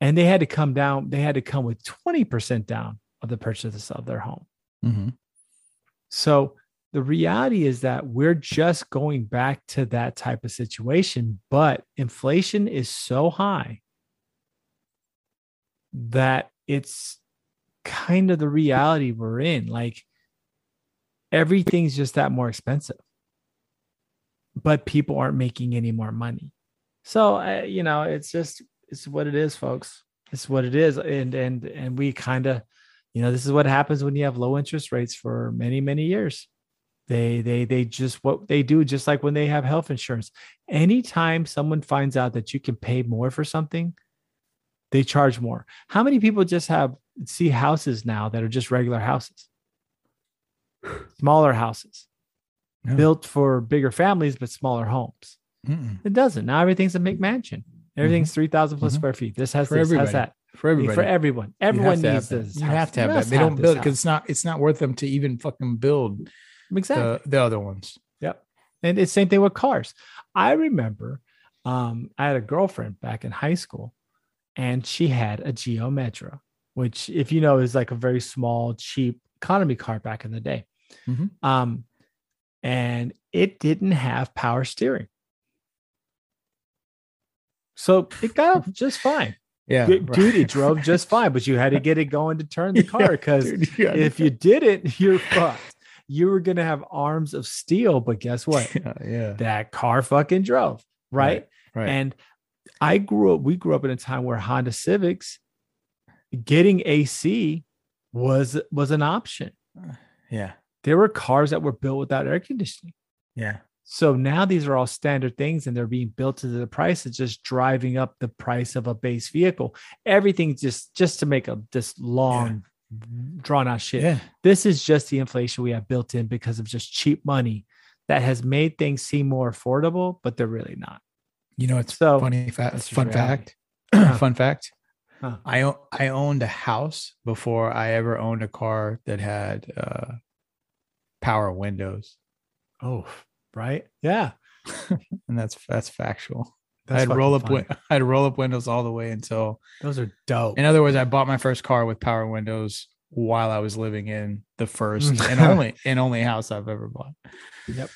and they had to come down they had to come with 20% down of the purchase of their home Mhm. so the reality is that we're just going back to that type of situation, but inflation is so high that it's kind of the reality we're in. Like everything's just that more expensive, but people aren't making any more money. So, uh, you know, it's just, it's what it is, folks. It's what it is. And, and, and we kind of, you know, this is what happens when you have low interest rates for many, many years they they they just what they do just like when they have health insurance anytime someone finds out that you can pay more for something they charge more how many people just have see houses now that are just regular houses smaller houses Yeah. built for bigger families but smaller homes Mm-mm. it doesn't now everything's a McMansion everything's 3000 plus Mhm. square feet this has For this everybody. has that For everybody. for everyone everyone needs this You have to have that. They don't build it because house. it's not it's not worth them to even fucking build exactly the, the other ones. Yep. And it's same thing with cars. I remember um, I had a girlfriend back in high school and she had a Geo Metro, which, if you know, is like a very small, cheap economy car back in the day. Mhm. Um, and it didn't have power steering. So it got up just fine. (laughs) Yeah. Dude, dude, it drove just (laughs) fine, but you had to get it going to turn the (laughs) car because if you didn't, you're fucked. You were gonna have arms of steel, but guess what? (laughs) yeah, yeah. that car fucking drove, right? Right. And I grew up, we grew up in a time where Honda Civics getting AC was was an option. (sighs) yeah. There were cars that were built without air conditioning. Yeah. So now these are all standard things and they're being built to the price. It's just driving up the price of a base vehicle. Everything just just to make a this long drawn out shit. Yeah. This is just the inflation we have built in because of just cheap money that has made things seem more affordable, but they're really not. You know, it's So, funny fact. (clears throat) Fun fact. fun fact. Huh. I o- I owned a house before I ever owned a car that had uh, power windows, Oh, right. Yeah. (laughs) and that's that's factual. I had roll up win- (laughs) I had roll up windows all the way until. Those are dope. In other words, I bought my first car with power windows while I was living in the first (laughs) and only and only house I've ever bought. Yep.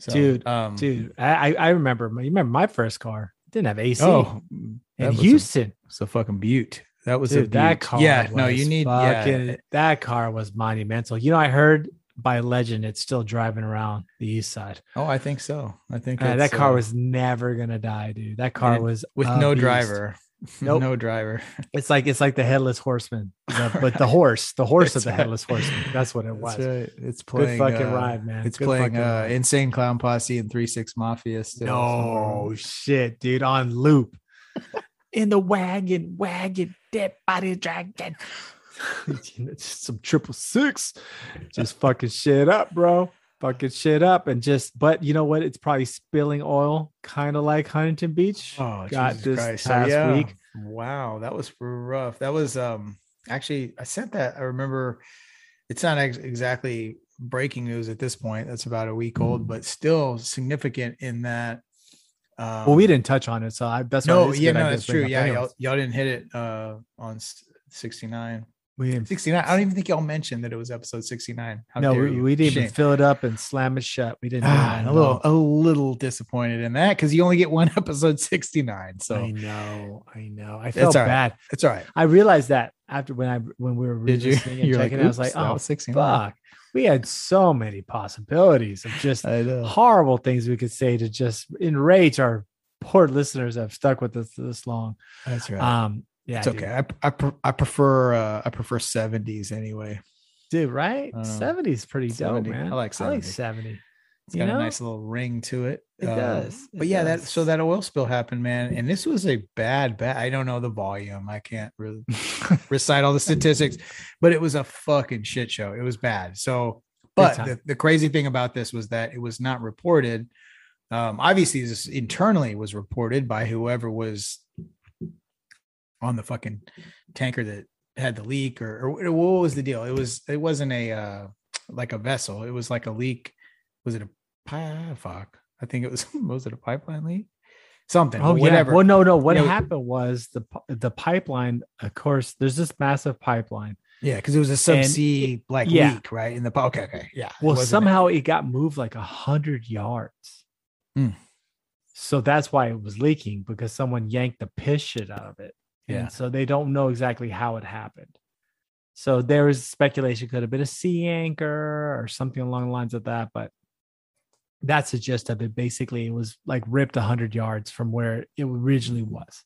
So, Dude, um, Dude, I I remember. You remember my first car? It didn't have AC Oh, in that was a- Houston. It's a fucking butte. That was Dude, a that car. Yeah, no, you need fucking, yeah. that car was monumental. You know, I heard by legend it's still driving around the east side. Oh, I think so. I think Uh, that car uh, was never gonna die, dude. That car was with no beast. driver. (laughs) Nope. no driver. It's like it's like the headless horseman, the- but the horse, the horse of the right. headless horseman. That's what it was. Right. It's Good playing. fucking uh, ride, man. It's Good playing uh. Insane Clown Posse and Three Six Mafia. Still No shit, dude, on loop. (laughs) In the wagon, wagon, dead body dragon. (laughs) You know, just some triple six, just fucking shit up, bro. Fucking shit up, and just. But you know what? It's probably spilling oil, kind of like Huntington Beach. Oh, got Jesus this Christ. Past yeah. week. Wow, that was rough. That was um actually I sent that. I remember it's not ex- exactly breaking news at this point. That's about a week old, but still significant in that. Um, Well, we didn't touch on it, so I, that's No, yeah, no, that's true. Yeah, y'all, y'all didn't hit it uh on 69. We 69. I don't even think y'all mentioned that it was episode 69. How No, we, we didn't Shame. even fill it up and slam it shut. We didn't. Ah, a little a little disappointed in that because you only get one (laughs) episode 69. So I know, I know. I felt right. bad. it's all right. I realized that after when I when we were Did you? and (laughs) You're checking, I was like, oh 69. fuck, we had so many possibilities of just horrible things we could say to just enrage our poor listeners that have stuck with us this long. That's right. Um, yeah, it's dude. okay. I I, I prefer uh I prefer 70s anyway. dude. Right? Seventies know. Seventy is pretty 70. dope, man. I like I like 70. seventy. It's You got know? a nice little ring to it. It Um, does. But It yeah, that so that oil spill happened, man. And this was a bad, bad. I don't know the volume. I can't really (laughs) recite all the statistics, but it was a fucking shit show. It was bad. So, but the, the crazy thing about this was that it was not reported. Um, obviously, this internally was reported by whoever was on the fucking tanker that had the leak, or, or what was the deal? It was it wasn't a uh, like a vessel. It was like a leak. Was it a pi- fuck? I think it was (laughs) was it a pipeline leak? Something. Oh but yeah. whatever. Well, no, no. What know- happened was the the pipeline. Of course, there's this massive pipeline. Yeah, because it was a And subsea like yeah. leak, right? In the okay, okay, yeah. Well, somehow it got moved like a hundred yards. Hmm. So that's why it was leaking because someone yanked the piss shit out of it. Yeah. And so they don't know exactly how it happened. So there is speculation could have been a sea anchor or something along the lines of that, but that's the gist of it. Basically, it was like ripped a hundred yards from where it originally was.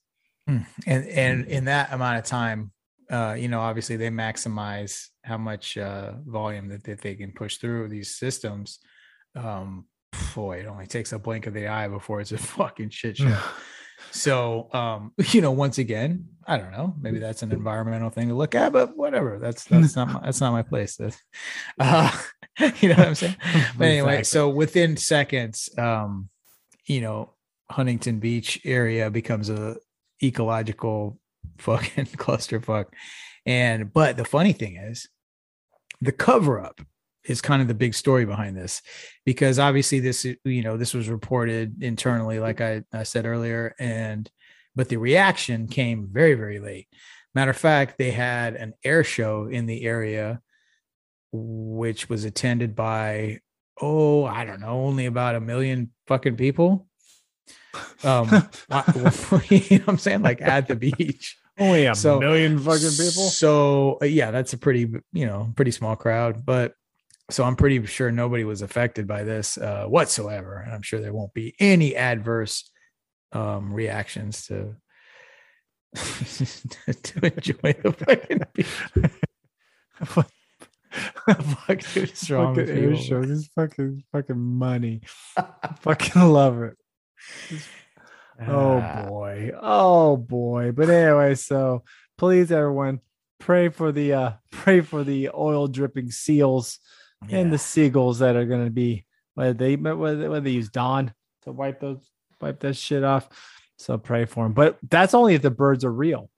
and and in that amount of time, uh, you know, obviously they maximize how much uh, volume that, that they can push through these systems. Um, boy, it only takes a blink of the eye before it's a (laughs) fucking shit show. (laughs) So, um, (laughs) you know, once again, I don't know. Maybe that's an environmental thing to look at, but whatever. That's that's not my, that's not my place. That's, (laughs) uh, (laughs) you know what I'm saying? But anyway, Exactly. so within seconds, um, you know, Huntington Beach area becomes a ecological fucking clusterfuck. And but the funny thing is, the cover up is kind of the big story behind this because obviously this you know this was reported internally like I, I said earlier and but the reaction came very very late. Matter of fact they had an air show in the area which was attended by oh i don't know only about a million fucking people. Um why- (laughs) you know what i'm saying? Like at the beach. Only a So- million fucking people. so yeah, that's a pretty you know pretty small crowd, but so I'm pretty sure nobody was affected by this uh, whatsoever, and I'm sure there won't be any adverse um, reactions to (laughs) to enjoy the fucking beach. (laughs) (laughs) Fuck, dude, what's wrong fucking with air people? show. This fucking fucking money. fucking love it. Oh Ah, boy. Oh boy. But anyway, so please everyone pray for the uh pray for the oil dripping seals and the seagulls that are gonna be whether they whether, whether they use Dawn to wipe those wipe that shit off. So pray for them. But that's only if the birds are real,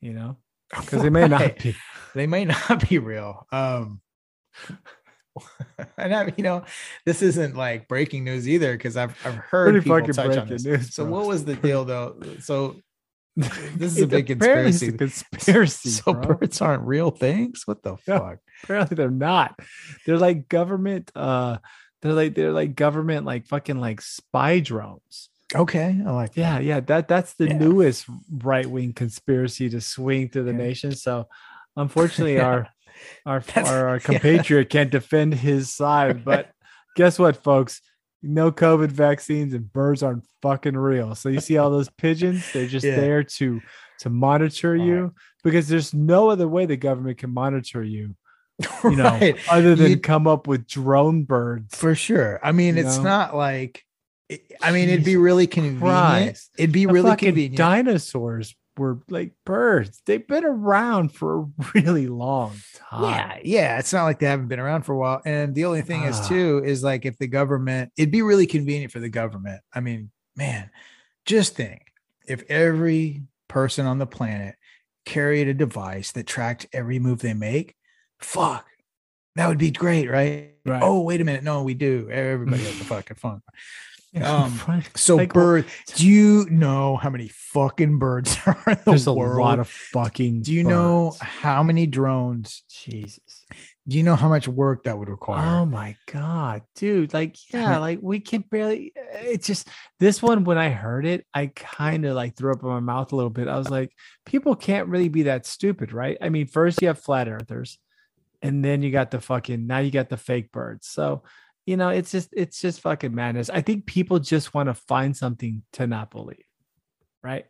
you know, because they may not (laughs) be. they may not be real. Um, (laughs) and I, you know, this isn't like breaking news either because I've I've heard Pretty people touch on this. news, so what was the deal though? So this is a big it's a conspiracy. conspiracy. so bro. birds aren't real things. What the Yeah. fuck? apparently they're not they're like government uh they're like they're like government like fucking like spy drones Okay, I like. Yeah, yeah. That that's the Yeah. newest right wing conspiracy to swing through the Yeah. nation. So, unfortunately, our (laughs) our our, (laughs) our compatriot can't defend his side. But guess what, folks? No COVID vaccines and birds aren't fucking real. So you see all those (laughs) pigeons? They're just Yeah. there to to monitor Right. you because there's no other way the government can monitor you. (laughs) You know, right. other than You- come up with drone birds. For sure. I mean, it's know? not like. I mean, it'd be really convenient. Christ. It'd be The really convenient. Dinosaurs were like birds. They've been around for a (laughs) really long time. Yeah, yeah. It's not like they haven't been around for a while. And the only thing is, Ah. too, is like if the government, it'd be really convenient for the government. I mean, man, just think if every person on the planet carried a device that tracked every move they make, fuck, that would be great, right? Right. Oh, wait a minute. No, we do. Everybody has a fucking phone. Um, (laughs) Right. So, Like, bird, do you know how many fucking birds (laughs) are in the there's a lot of fucking. do you know how many drones? Jesus. Do you know how much work that would require? Oh my god, dude! Like, yeah, Yeah. like we can barely. It's just this one. When I heard it, I kind of like threw up in my mouth a little bit. I was like, people can't really be that stupid, right? I mean, first you have flat earthers, and then you got the fucking. Now you got the fake birds. So, you know, it's just it's just fucking madness. I think people just want to find something to not believe, right?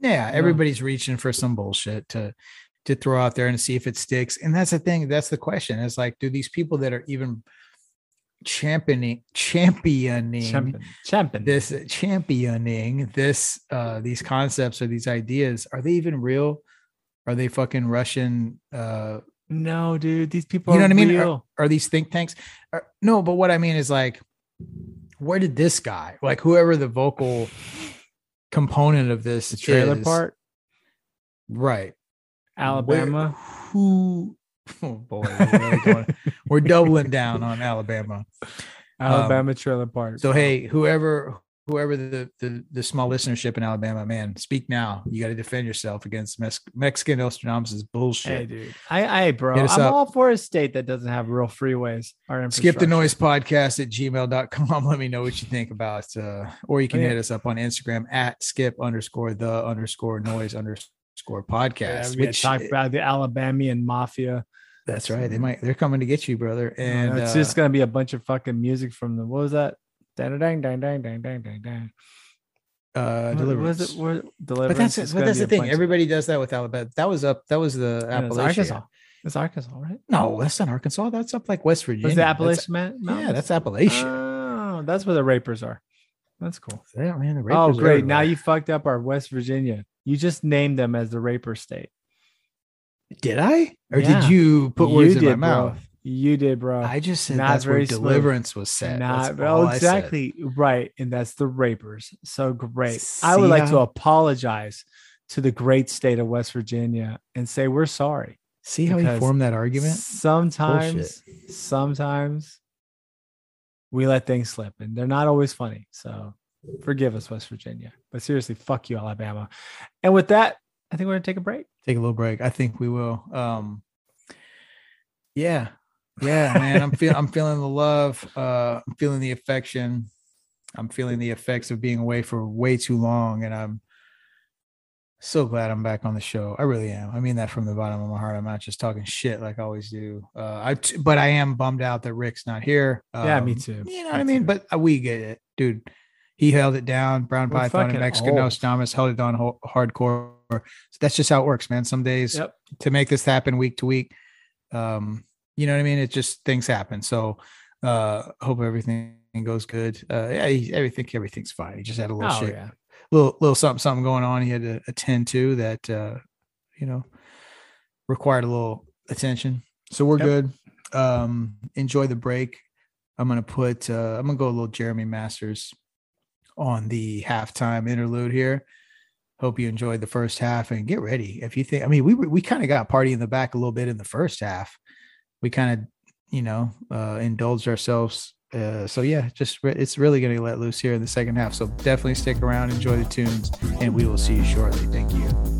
Yeah, know? everybody's reaching for some bullshit to to throw out there and see if it sticks. And that's the thing. That's the question. It's like, do these people that are even championing championing Champion, champion. this championing this uh these concepts or these ideas, are they even real? Are they fucking Russian uh No, dude, these people. you know are what I mean? Are, are these think tanks? Are- no, but what I mean is like, where did this guy, like whoever the vocal component of this The trailer is- part, right? Alabama. Where- who? Oh boy, we're, really going- we're doubling down on Alabama. (laughs) Alabama um, trailer park. So hey, whoever whoever the the, the small listenership in Alabama, man, speak now. You got to defend yourself against Mex- Mexican Nostradamus' bullshit. Hey, dude. I, I, bro, I'm up. all for a state that doesn't have real freeways. Or skip the noise podcast at gmail.com (laughs) let me know what you think about uh or you can yeah. hit us up on instagram at skip underscore the underscore noise underscore podcast Yeah, we which talk about the Alabamian mafia. that's right they might they're coming to get you brother and And it's uh, just gonna be a bunch of fucking music from the what was that? Dang dang dang dang dang dang dang dang. uh What deliverance Was it where but that's but that's the thing everybody does that with alabama that was up that was the Yeah, it's appalachia Arkansas. It's Arkansas, right? no that's not arkansas that's up like west virginia Was the That's- Appalachian man? yeah that's appalachia Oh, that's where the rapers are. That's cool. yeah, man, the Oh, rapers are great. Now you fucked up our West Virginia. You just named them as the raper state. did i or Yeah. did you put You words in my did, bro. mouth You did, bro. I just said Not that's where smooth. deliverance was set. Not That's all oh, exactly right, and that's the rapers. So great. I would See like to apologize to the great state of West Virginia and say we're sorry. See how he formed that argument? Sometimes, sometimes we let things slip, and they're not always funny. So forgive us, West Virginia. But seriously, fuck you, Alabama. And with that, I think we're gonna take a break. Take a little break. I think we will. Um, yeah, yeah, man. I'm feeling. I'm (laughs) feeling the love. Uh, I'm feeling the affection. I'm feeling the effects of being away for way too long, and I'm so glad I'm back on the show. I really am. I mean that from the bottom of my heart. I'm not just talking shit like I always do. Uh, I t- but I am bummed out that Rick's not here. yeah, me Um, too. You know what I mean? too. But uh, we get it, dude. He held it down. Brown We're Python and Mexican. Nostradamus held it down ho- hardcore. So that's just how it works, man. Some days Yep. to make this happen week to week, um, you know what I mean? It just things happen. So uh hope everything goes good. Uh yeah, he, everything everything's fine. He just had a little Oh shit, yeah. little little something something going on. He had to attend to that uh, you know, required a little attention. So we're Yep. good. Um enjoy the break. I'm gonna put uh I'm gonna go a little Jeremy Masters on the halftime interlude here. Hope you enjoyed the first half and get ready. If you think, I mean, we we kind of got party in the back a little bit in the first half. We kind of, you know, uh, indulged ourselves. Uh, so yeah, just re- it's really going to let loose here in the second half. So definitely stick around, enjoy the tunes, and we will see you shortly. Thank you.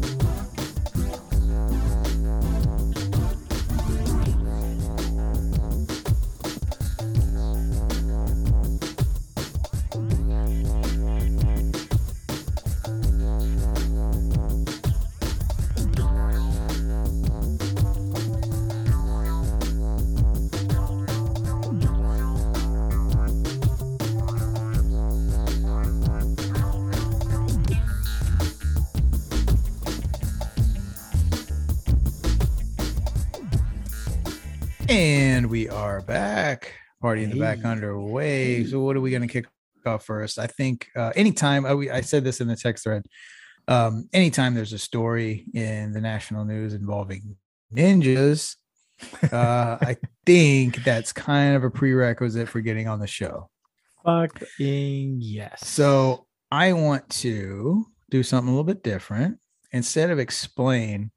In the back Hey. underway. So, what are we going to kick off first? I think uh, anytime I, I said this in the text thread, um, anytime there's a story in the national news involving ninjas, uh, I (laughs) think that's kind of a prerequisite for getting on the show. Fucking yes. So, I want to do something a little bit different. Instead of explain,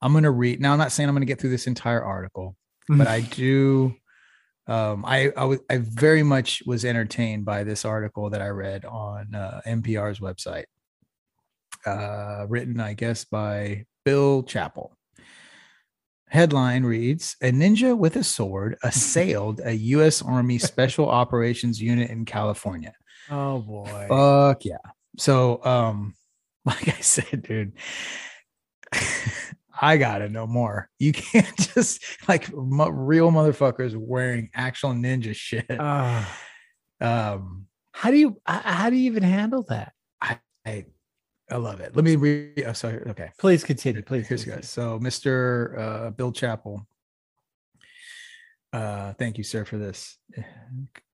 I'm going to read. Now, I'm not saying I'm going to get through this entire article, but (laughs) I do. Um, I I very much was entertained by this article that I read on uh, NPR's website, uh, written I guess by Bill Chappell. Headline reads: A ninja with a sword assailed a U.S. Army (laughs) Special Operations unit in California. oh boy. Fuck yeah. So, um, (laughs) like I said, dude, I gotta know more. You (laughs) can't just like mo- real motherfuckers wearing actual ninja shit. Ah. Um, how do you how do you even handle that? I I love it. Let me read. Oh, sorry. Okay. Please continue. Please. Here's continue. guys. So, Mr. Uh, Bill Chappell. Uh, thank you, sir, for this uh,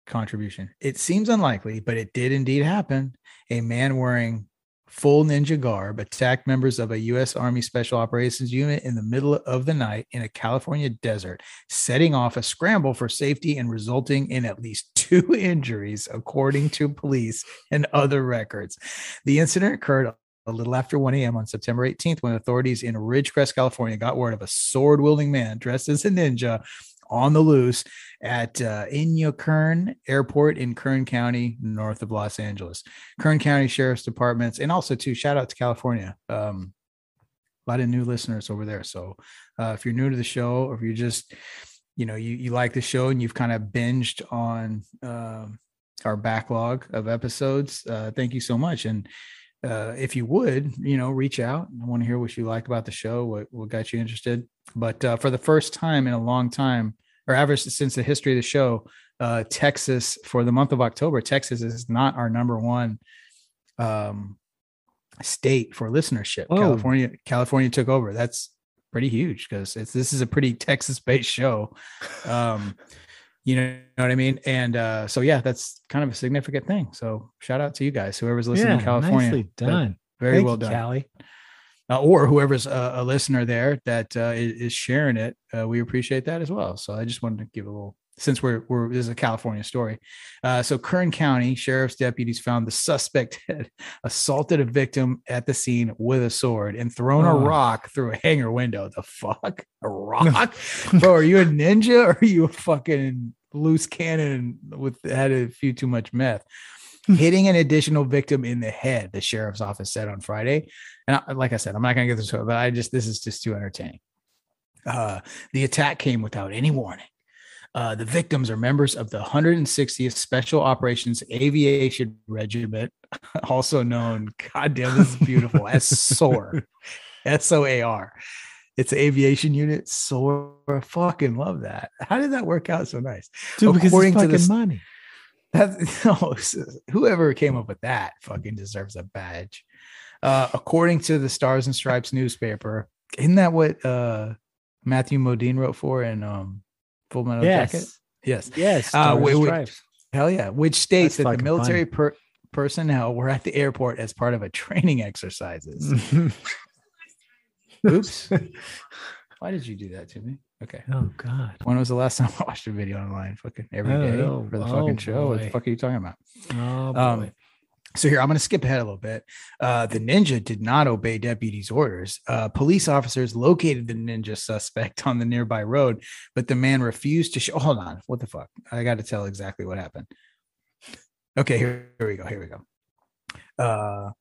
contribution. It seems unlikely, but it did indeed happen. A man wearing full ninja garb attacked members of a U.S. Army Special Operations unit in the middle of the night in a California desert, setting off a scramble for safety and resulting in at least (laughs) two injuries, according to police and other records. The incident occurred a little after 1 a.m. on September 18th when authorities in Ridgecrest, California got word of a sword wielding man dressed as a ninja on the loose at uh, Inyokern Airport in Kern County, north of Los Angeles. Kern County Sheriff's Departments, and also to shout out to California. Um, a lot of new listeners over there. So uh, if you're new to the show, or if you're just, you know, you, you like the show and you've kind of binged on um, our backlog of episodes, uh, thank you so much. And uh, if you would, you know, reach out. I want to hear what you like about the show, what, what got you interested. But uh, for the first time in a long time, or ever since the history of the show, uh, Texas for the month of October, Texas is not our number one um, state for listenership. California, California took over. That's pretty huge because it's this is a pretty (laughs) Texas-based show. Um, you know, what I mean? And uh, so yeah, that's kind of a significant thing. So shout out to you guys, whoever's listening yeah, in California. nicely done. Very Thank well you, done Callie. Uh, or whoever's a, a listener there that uh, is, is sharing it. Uh, we appreciate that as well. So I just wanted to give a little, since we're we're this is a California story. Uh, so Kern County sheriff's deputies found the suspect (laughs) had assaulted a victim at the scene with a sword and thrown a Oh. rock through a hangar window. The fuck, a (laughs) rock, bro? Are you a ninja or are you a fucking loose cannon with had a few too much meth? (laughs) hitting an additional victim in the head, the sheriff's office said on Friday. And I, like I said, I'm not going to get this, but I just, this is just too entertaining. Uh, the attack came without any warning. Uh, the victims are members of the 160th Special Operations Aviation Regiment, (laughs) also known, goddamn, this is beautiful, as SOAR, (laughs) S O A R. It's an aviation unit. SOAR. Fucking love that. How did that work out so nice? Dude, because According it's to fucking this- money. That (laughs) no, whoever came up with that fucking deserves a badge. Uh, according to the Stars and Stripes newspaper, isn't that what uh, Matthew Modine wrote for in um, Full Metal Jacket? Yes. Yes. Yes. Uh, Stars and wait. Stripes. Hell yeah. Which states That's that the military per- personnel were at the airport as part of a training (laughs) exercises. (laughs) Oops. Why did you do that to me? Okay. oh God. When was the last time (laughs) I watched a video online? Fucking every day know. for the Oh, fucking show. What the fuck are you talking about? Oh boy. Um, so here, I'm going to skip ahead a little bit. Uh, the ninja did not obey deputies' orders. Uh, police officers located the ninja suspect on the nearby road, but the man refused to show. Hold on, what the fuck? I got to tell exactly what happened. Okay, here, here we go. Here we go. Uh,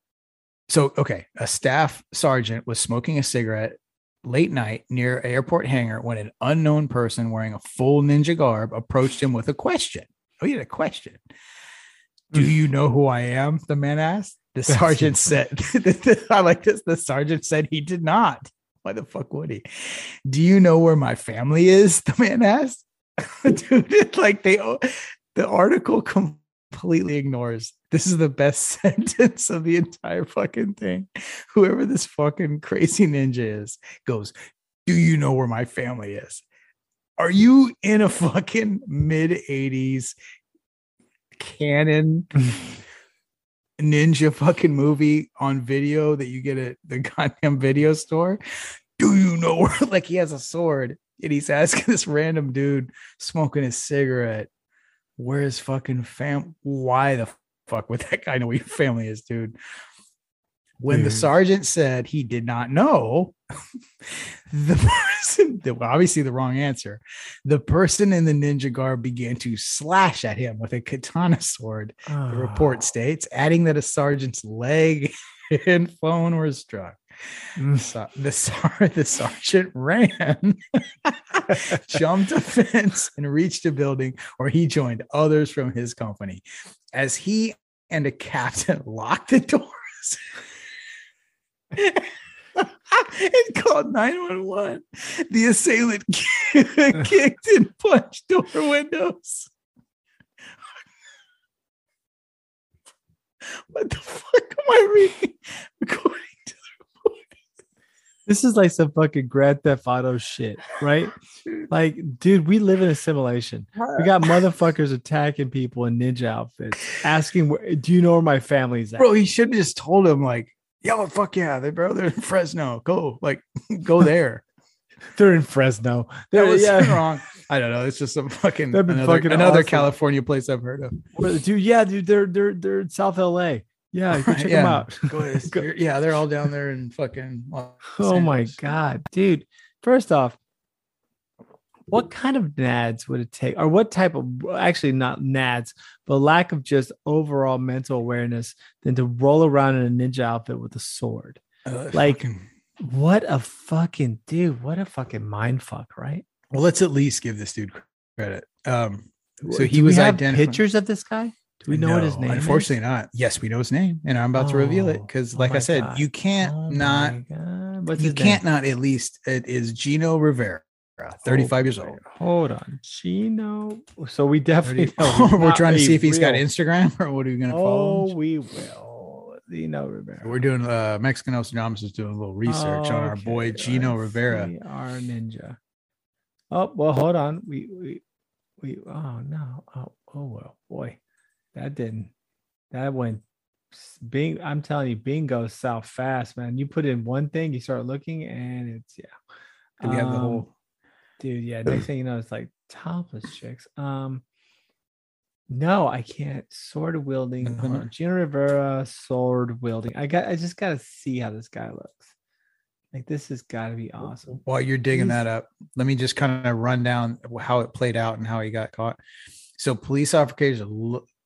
so okay, a staff sergeant was smoking a cigarette late night near an airport hangar when an unknown person wearing a full ninja garb approached him with a question. Oh, he had a question. Do mm. you know who I am? The man asked. The sergeant said, (laughs) I like this. The sergeant said he did not. Why the fuck would he? Do you know where my family is? (laughs) The man asked. (laughs) Dude, like they the article completely ignores. This is the best (laughs) sentence of the entire fucking thing. Whoever this fucking crazy ninja is goes, Do you know where my family is? Are you in a fucking mid 80s Cannon (laughs) ninja fucking movie on video that you get at the (laughs) goddamn video store? Do you know where like he has a sword and he's asking this random dude smoking a cigarette, where his fucking fam why the fuck would (laughs) that guy know where your family is, dude? When the sergeant said he did not know, (laughs) the person, obviously the wrong answer, the person in the ninja garb began to slash at him with a katana sword. The Oh. report ah. states, adding that a sergeant's leg (laughs) and phone were struck. Mm. So the, sar- (laughs) the sergeant ran, (laughs) jumped a fence, and reached a building where he joined others from his company. As he and a captain (laughs) locked the doors and called 911, the assailant kicked and punched door windows. What the fuck am I reading? This is like some fucking Grand Theft Auto shit, right? (laughs) Like, dude, we live in a simulation. We got motherfuckers attacking people in ninja outfits, asking, where, "Do you know where my family's at?" bro, he should have just told him like, "Yo, fuck yeah, they bro, they're in Fresno. Go, like, (laughs) go there." (laughs) They're in Fresno. That They're, was yeah, wrong. I don't know. It's just some fucking another, fucking another awesome. California place I've heard of. Dude. Yeah, dude. They're they're they're in South LA. Yeah, go (laughs) check them out. (laughs) Go ahead. Go- yeah, they're all down there and fucking. (laughs) Los Oh my god, dude. First off, what kind of nads would it take, or what type of actually not nads, but lack of just overall mental awareness than to roll around in a ninja outfit with a sword? Uh, Like- fucking- What a fucking dude! What a fucking mind fuck, right? well, let's at least give this dude credit. Um, so he was have identified. pictures of this guy. Do we know what his No, name? is? Unfortunately, not. Yes, we know his name, and I'm about to reveal it Oh, because, oh like I said, God. you can't Oh not. You his name? can't not at least. It is Gino Rivera, 35 years Oh, old. Hold on, Chino. So we definitely 30 know (laughs) We're trying to see if he's got Instagram (laughs) or what are we going to follow? Oh, we will. Zeno Rivera. We're doing uh Mexican Nostradamus is doing a little research on our boy Okay, Gino Rivera. Our ninja. Oh well, hold on. We we we. Oh no. Oh oh well, boy, that didn't. That went. Bing. I'm telling you, bingo south fast, man. You put in one thing, you start looking, and it's yeah. Do we have the Um, whole dude yeah next thing you know it's like topless chicks um no i can't sword wielding Nothing? on. Rivera sword wielding i got i just gotta see how this guy looks like this has got to be awesome while you're digging that up, let me just kind of run down how it played out and how he got caught. So police officers,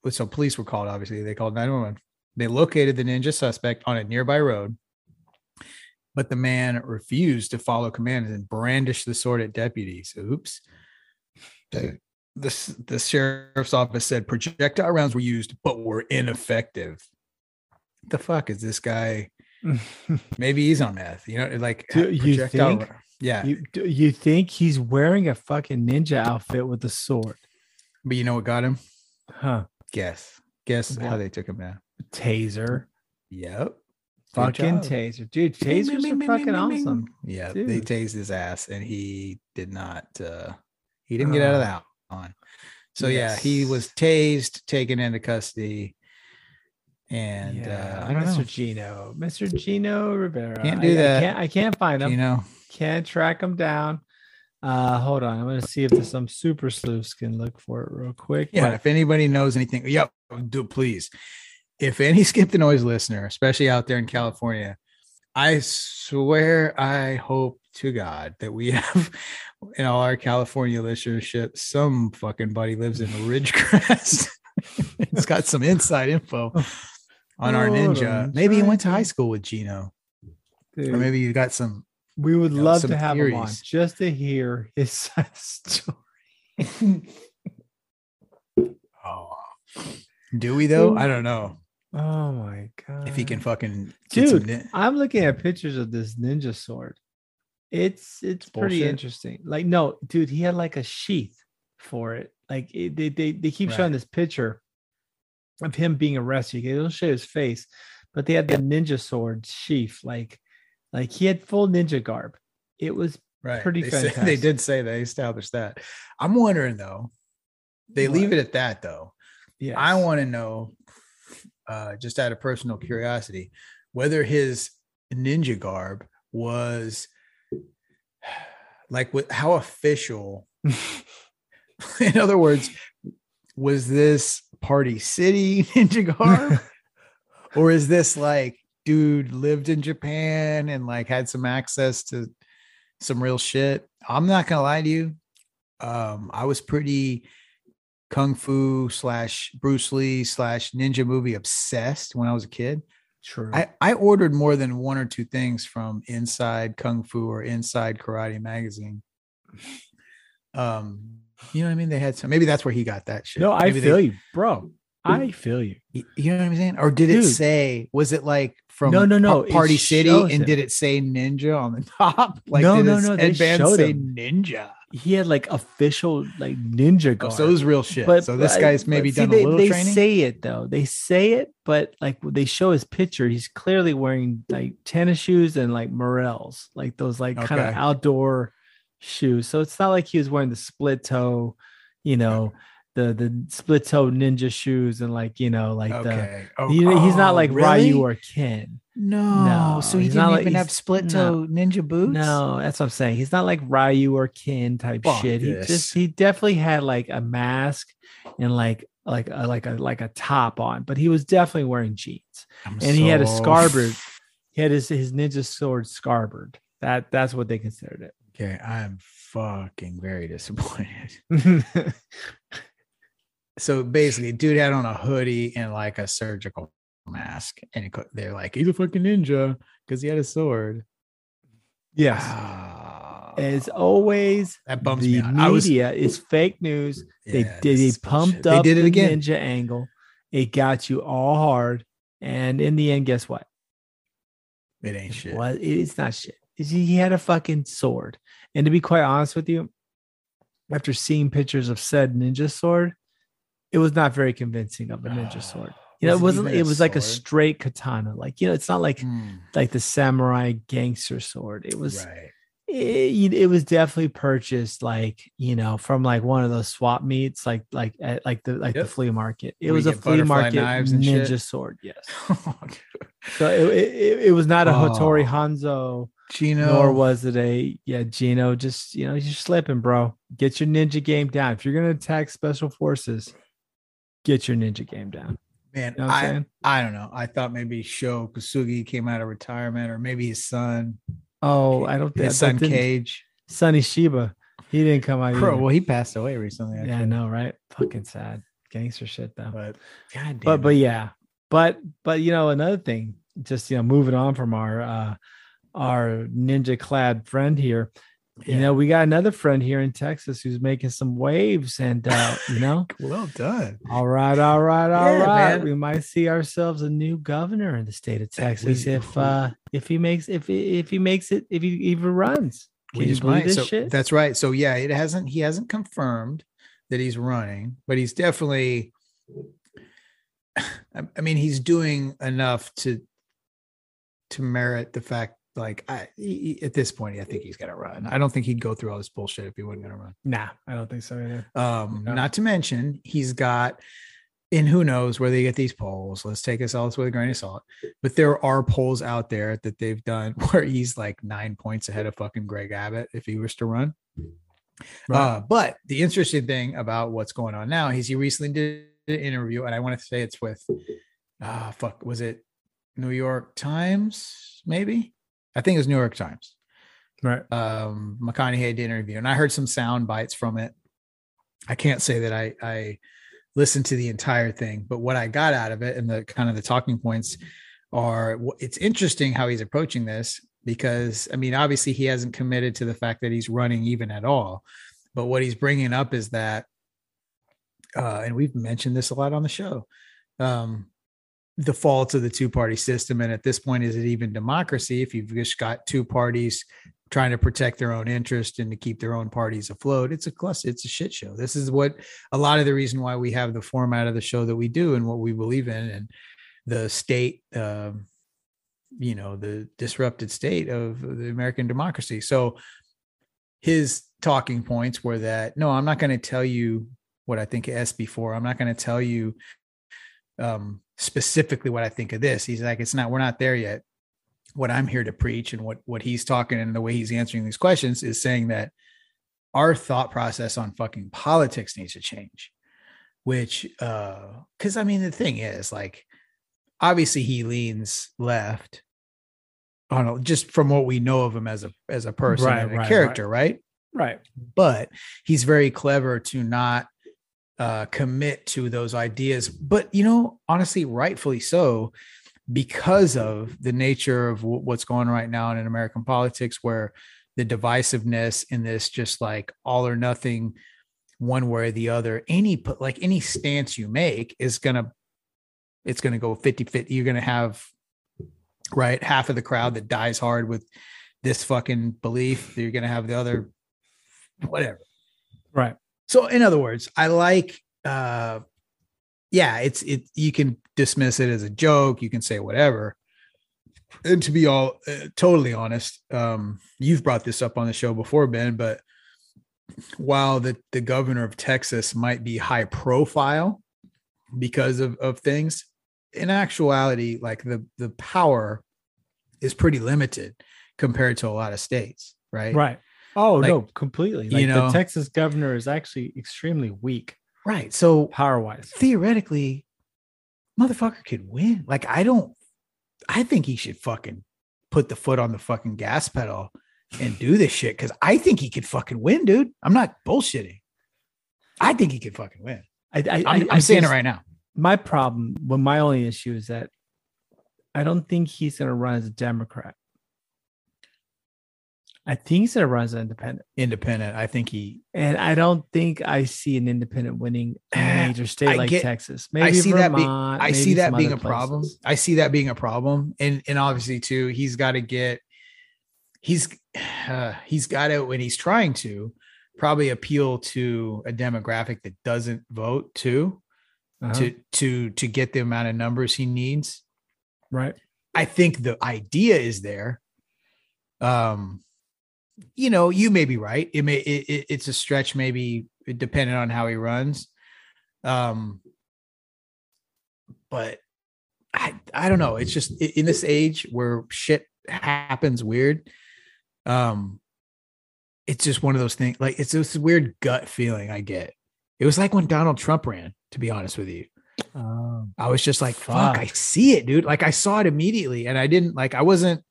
so police were called. Obviously, they called 911. They located the ninja suspect on a nearby road, but the man refused to follow commands and brandished the sword at deputies. Oops. The, the, the sheriff's office said projectile rounds were used, but were ineffective. The fuck is this guy? (laughs) Maybe he's on meth. You know, like Do you think? Yeah, you, you think he's wearing a fucking ninja outfit with a sword but you know what got him? huh Guess. Guess how they took him down. taser Yep. Fucking taser dude tasers bing, are bing, bing, fucking bing, bing. awesome Yeah, they Dude. tased his ass, and he did not. uh He didn't get out of that one. So yeah, he was Yes. tased, taken into custody, and uh I don't Mr. know. Gino, Mr. Gino Rivera. Can't I- do I, that. can't, I can't find him. You know, Can't track him down. Uh, hold on. I'm gonna see if there's some super sleuths can look for it real quick. yeah. but- If anybody knows anything, yep, do please. If any (laughs) skip the noise listener, especially out there in California, I swear, I hope to God that we (laughs) have in all our California listenership some fucking buddy lives in Ridgecrest. (laughs) it's got some inside info on our ninja. on, Maybe he went to high school with Gino, Dude, or maybe you got some. We would know, love to have him on just to hear his (laughs) side story. Oh, do we though? I don't know Oh my god! if he can fucking dude. ni- I'm looking at pictures of this ninja sword. It's it's pretty bullshit. interesting. Like no, dude, he had like a sheath for it. Like it, they they they keep showing this picture of him being arrested. They don't show his face, but they had the ninja sword sheath. Like like he had full ninja garb. It was Right. Pretty they, (laughs) fantastic. they did say they established that. I'm wondering though. They leave it at that though. Yeah. I want to know, uh, just out of personal curiosity, whether his ninja garb was (sighs) like with how official. (laughs) In other words, was this Party City (laughs) ninja garb, or is this like dude lived in Japan and like had some access to some real shit? I'm not gonna lie to you. Um, I was pretty kung fu slash Bruce Lee slash ninja movie obsessed when I was a kid. True. I, I ordered more than one or two things from Inside Kung Fu or Inside Karate magazine. Um, you know what I mean? They had some. Maybe that's where he got that shit. no, I Maybe they- feel you, bro. I feel you. You know what I'm saying? Or did it say? Was it like from No, no, no, it Party City, and it. did it say ninja on the (laughs) top? Like No, no, no, they showed say him. ninja. He had like official like ninja Oh, so it was real shit. but so this guy's maybe see, done they, a little they training. say it though. They say it, but like they show his picture, he's clearly wearing like tennis shoes and like Merrells, like those like kind of outdoor shoes. So it's not like he was wearing the split toe, you know, the the split toe ninja shoes and like you know like okay. the. Oh, He, he's not oh, like really? Ryu or Ken. No, No, so he didn't like- even have split toe ninja boots. No, that's what I'm saying. He's not like Ryu or Ken type Fuck shit. He just he definitely had like a mask and like like a, like a like a top on, but he was definitely wearing jeans. I'm And he had a scabbard. He had his his ninja sword scabbard. That that's what they considered it. Okay, I'm fucking very disappointed. (laughs) So basically, dude had on a hoodie and like a surgical mask, and they're like, he's a fucking ninja because he had a sword. yes. Ah, As always, that bums the me out. I was- media is fake news. They did they pumped bullshit. up They did it the again. ninja angle. It got you all hard. And in the end, guess what? It ain't shit. What it's not shit. He had a fucking sword. And to be quite honest with you, after seeing pictures of said ninja sword, it was not very convincing of a ninja sword. You know, Was it wasn't. It was like a straight katana. Like you know, it's not like Hmm, like the samurai gangster sword. It was. right. It, it was definitely purchased like you know from like one of those swap meets like like at like the like Yep. the flea market. It Where was a flea market ninja shit? sword. Yes. (laughs) So it, it, it was not a Hattori Oh. Hanzo Gino, nor was it a yeah Gino. Just you know, you're slipping, bro. Get your ninja game down. If you're gonna attack special forces, get your ninja game down. man, You know I, saying? I don't know. I thought maybe Sho Kosugi came out of retirement, or maybe his son, Oh, I don't think his son Cage. Sonny Chiba. He didn't come out. Bro, either. well, he passed away recently. yeah, I know, right? Fucking sad. Gangster shit though. But God damn. but it. but yeah but but you know another thing just you know moving on from our uh our ninja clad friend here you know we got another friend here in texas who's making some waves and uh you (laughs) know well done. all right all right all Yeah, right. man. we might see ourselves a new governor in the state of texas We- if uh if he makes if he- if he makes it if he even runs can We you just believe might. this So shit that's right. So yeah, it hasn't. He hasn't confirmed that he's running, but he's definitely. (sighs) I, I mean, he's doing enough to to merit the fact. Like I, he- at this point, I think he's got to run. I don't think he'd go through all this bullshit if he wasn't going to run. nah i don't think so either Um, No. not to mention he's got, and who knows where they get these polls. Let's take us all this with a grain of salt. But there are polls out there that they've done (laughs) where he's like nine points ahead of fucking Greg Abbott if he was to run. Uh, but the interesting thing about what's going on now, is he recently did an interview, and I want to say it's with ah fuck, was it New York Times? Maybe I think it was New York Times right um McConaughey did an interview and I heard some sound bites from it. I can't say that I I listened to the entire thing, but what I got out of it and the kind of the talking points are it's interesting how he's approaching this because I mean obviously he hasn't committed to the fact that he's running even at all. But what he's bringing up is that uh and we've mentioned this a lot on the show. Um the faults of the two party system and at this point is it even democracy if you've just got two parties trying to protect their own interest and to keep their own parties afloat. It's a cluster, it's a shit show. This is what a lot of the reason why we have the format of the show that we do and what we believe in and the state, um, you know, the disrupted state of the American democracy. So his talking points were that no, I'm not going to tell you what I think of SB4. I'm not going to tell you um, specifically what I think of this. He's like, it's not, we're not there yet. What I'm here to preach and what what he's talking and the way he's answering these questions is saying that our thought process on fucking politics needs to change. Which, uh, because I mean, the thing is, like, obviously he leans left on just from what we know of him as a as a person Right, and a right, character, right? Right. But he's very clever to not uh, commit to those ideas. But you know, honestly, rightfully so, because of the nature of w- what's going on right now in American politics, where the divisiveness in this just like all or nothing, one way or the other, any like any stance you make is gonna it's gonna go 50 50. You're gonna have right half of the crowd that dies hard with this fucking belief. You're gonna have the other whatever. Right. So in other words, I like uh yeah, it's it you can dismiss it as a joke, you can say whatever. And to be all uh, totally honest, um you've brought this up on the show before Ben, but while the the governor of Texas might be high profile because of of things, in actuality like the the power is pretty limited compared to a lot of states, right? Right. Oh Like, no, completely. you Like know- the Texas governor is actually extremely weak Right. So power wise. theoretically, motherfucker could win. Like, I don't, I think he should fucking put the foot on the fucking gas pedal and do this shit because I think he could fucking win, dude. I'm not bullshitting. I think he could fucking win. I, I, I'm, I- I'm saying it right now. My problem, well, my only issue is that I don't think he's going to run as a Democrat. I think he's going to run as an independent. Independent. I think he, And I don't think I see an independent winning a Ah, major state I like get- Texas. Maybe see that be- Vermont, I see that being a other problem. I see that being a problem. And, and obviously, too, he's got to get, he's, (sighs) uh, he's got to, when he's trying to, probably appeal to a demographic that doesn't vote too. Uh-huh. to to to get the amount of numbers he needs. right. I think the idea is there. Um, you know, you may be right. It may it, it- it's a stretch, maybe depending on how he runs. Um, but I I don't know. It's just in this age where shit happens weird. Um, it's just one of those things. Like it's this weird gut feeling I get. It was like when Donald Trump ran. To be honest with you, Um, I was just like, fuck, Fuck. I see it, dude. Like I saw it immediately. And I didn't like I wasn't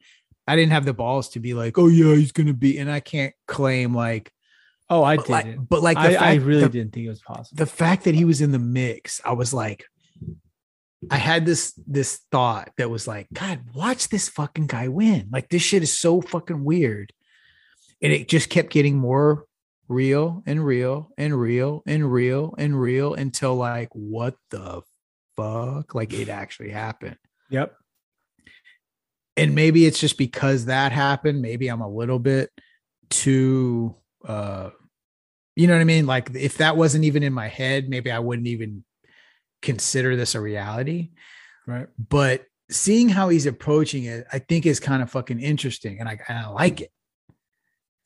I didn't have the balls to be like, oh yeah, he's gonna be, and I can't claim like oh, I did. like, but like the I, fact, I really the, didn't think it was possible. the fact that he was in the mix, I was like, I had this this thought that was like, God, watch this fucking guy win. Like this shit is so fucking weird. And it just kept getting more real and real and real and real and real until like, what the fuck? Like it actually happened. Yep. And maybe it's just because that happened maybe i'm a little bit too uh you know what i mean? Like if that wasn't even in my head maybe i wouldn't even consider this a reality. Right. but seeing how he's approaching it i think is kind of fucking interesting and i, and I like it.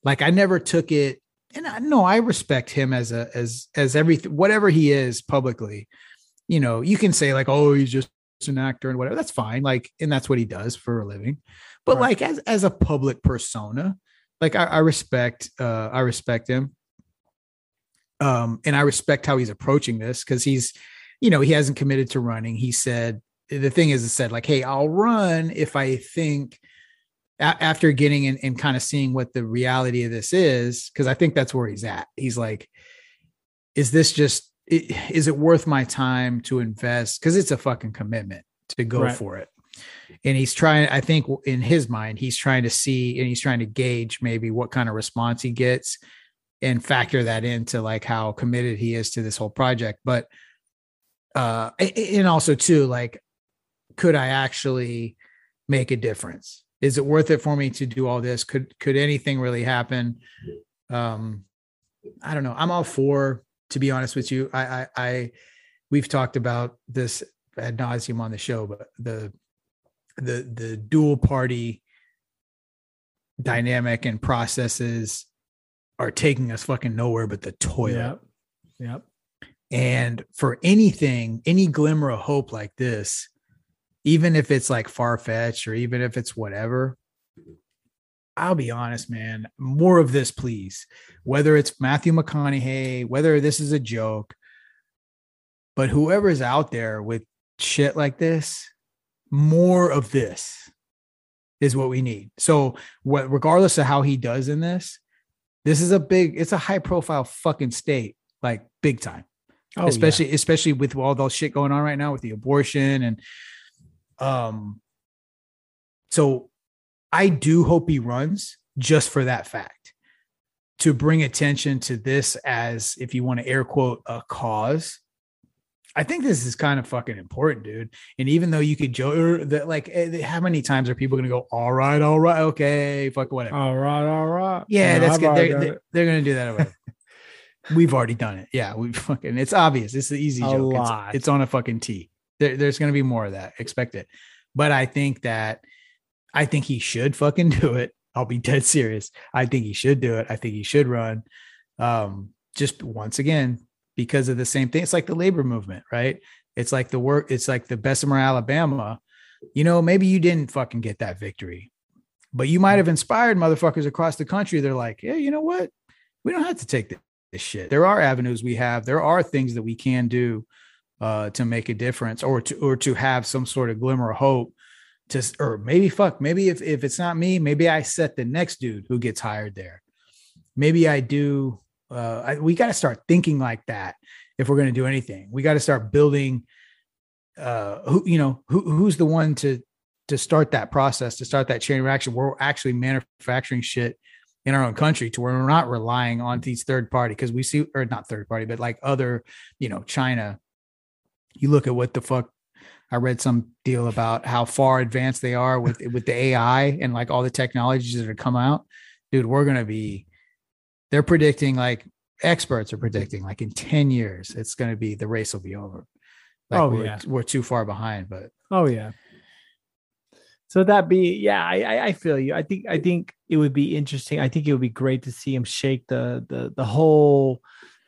Like i never took it and i know i respect him as a as as everything whatever he is publicly. You know you can say like oh he's just an actor and whatever that's fine like and that's what he does for a living. But Right. like as as a public persona like I, I respect uh i respect him. Um and i respect how he's approaching this because he's you know he hasn't committed to running. He said the thing is it said like hey i'll run if i think a- after getting in and kind of seeing what the reality of this is because i think that's where he's at. He's like is this just i- is it worth my time to invest? Because it's a fucking commitment to go Right. for it. And he's trying i think in his mind he's trying to see and he's trying to gauge maybe what kind of response he gets and factor that into like how committed he is to this whole project. But uh and also too like could i actually make a difference? Is it worth it for me to do all this? Could could anything really happen? Um i don't know. I'm all for to be honest with you i i, I we've talked about this ad nauseum on the show but the the the dual party dynamic and processes are taking us fucking nowhere but the toilet. Yep. Yep. And for anything, any glimmer of hope like this, even if it's like far fetched or even if it's whatever, I'll be honest, man, more of this, please. Whether it's Matthew McConaughey, whether this is a joke, but whoever's out there with shit like this, more of this is what we need. So, what, regardless of how he does in this, this is a big, it's a high profile fucking state, like big time. Oh, especially, yeah. especially with all those shit going on right now with the abortion and, um, so I do hope he runs just for that fact to bring attention to this as, if you want to air quote, a cause I think this is kind of fucking important, dude. And even though you could joke that, like, eh, how many times are people going to go, all right, all right, okay, fuck whatever. All right, all right. Yeah, that's good. They're, they're, they're, going to do that. (laughs) We've already done it. Yeah, we (laughs) fucking, it's obvious. It's the easy a joke. It's, it's on a fucking tee. There, there's going to be more of that. Expect it. But I think that, I think he should fucking do it. I'll be dead serious. I think he should do it. I think he should run. Um, just once again, because of the same thing. It's like the labor movement, right? It's like the work, it's like the Bessemer, Alabama. You know, maybe you didn't fucking get that victory, but you might have inspired motherfuckers across the country. They're like, yeah, you know what? We don't have to take this shit. There are avenues we have. There are things that we can do uh, to make a difference or to or to have some sort of glimmer of hope to or maybe fuck maybe if, if it's not me maybe i set the next dude who gets hired there maybe i do uh, I, we got to start thinking like that if we're going to do anything. We got to start building. Uh, who you know who who's the one to to start that process to start that chain reaction we're actually manufacturing shit in our own country to where we're not relying on these third party because we see or not third party but like other you know China. You look at what the fuck I read some deal about how far advanced they are with with the AI and like all the technologies that have come out. Dude, we're gonna be they're predicting like experts are predicting like in 10 years it's going to be the race will be over. Like oh we're, yeah. we're too far behind but oh yeah. So that be yeah I, I feel you. I think i think it would be interesting. I think it would be great to see him shake the the the whole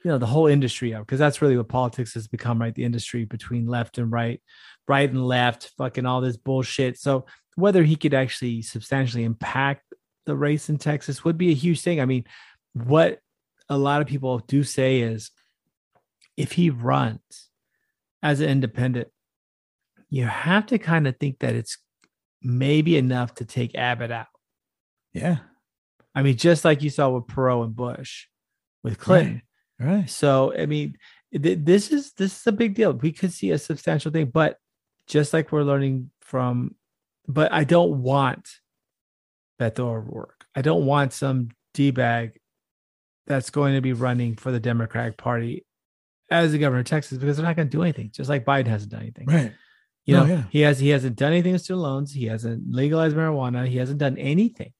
you know the whole industry up because that's really what politics has become right? The industry between left and right right and left fucking all this bullshit so whether he could actually substantially impact the race in texas would be a huge thing i mean what a lot of people do say is if he runs as an independent, you have to kind of think that it's maybe enough to take Abbott out. Yeah. I mean, just like you saw with Perot and Bush with Clinton. Right. right. So, I mean, th- this is this is a big deal. We could see a substantial thing, but just like we're learning from, but I don't want Beto O'Rourke. I don't want some D bag that's going to be running for the Democratic Party as the governor of Texas because they're not going to do anything, just like Biden hasn't done anything. Right. You know, yeah. he has he hasn't done anything with student loans. He hasn't legalized marijuana. He hasn't done anything.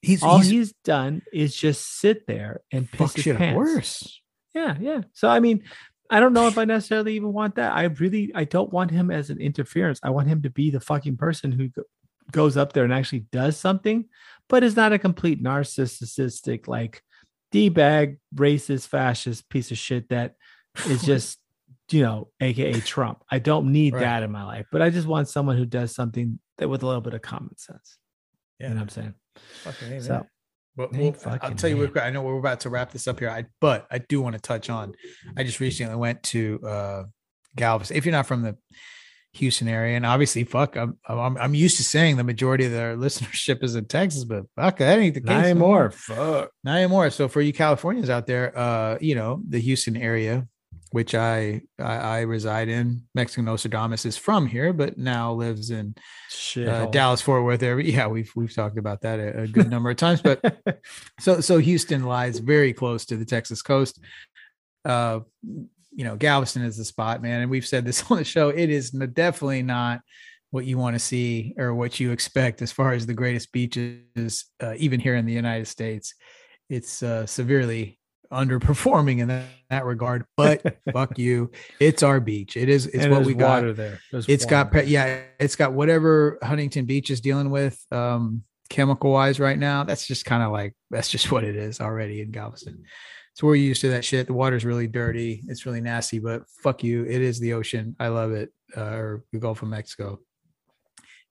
He's all he's, he's done is just sit there and piss his pants. worse. Yeah, yeah. So I mean, I don't know if I necessarily even want that. I really I don't want him as an interference. I want him to be the fucking person who goes up there and actually does something, but is not a complete narcissistic like D bag, racist, fascist piece of shit that is (laughs) just, you know, AKA Trump. I don't need right. that in my life, but I just want someone who does something that with a little bit of common sense. Yeah. You know what I'm saying? Okay. So, but well, I'll tell you what, I know we're about to wrap this up here. I, but I do want to touch on, I just recently went to uh, Galveston. If you're not from the Houston area. And obviously, fuck, I'm, I'm, I'm used to saying the majority of their (laughs) listenership is in Texas, but fuck, that ain't the case not anymore. Fuck, not anymore. So for you Californians out there, uh, you know the Houston area, which I I, I reside in. Mexican Nostradamus is from here, but now lives in uh, Dallas Fort Worth area. Yeah, we've we've talked about that a, a good number of times. But (laughs) so so Houston lies very close to the Texas coast. Uh, you know, Galveston is the spot, man. And we've said this (laughs) on the show. It is definitely not what you want to see or what you expect as far as the greatest beaches, uh, even here in the United States. It's uh, severely underperforming in that, that regard. But (laughs) fuck you, it's our beach. It is. It's and what we got. there. There's it's got yeah. It's got whatever Huntington Beach is dealing with. Um, chemical wise right now. That's just kind of like that's just what it is already in Galveston. So we're used to that shit. The water's really dirty. It's really nasty, but fuck you. It is the ocean. I love it. Uh, or the Gulf of Mexico.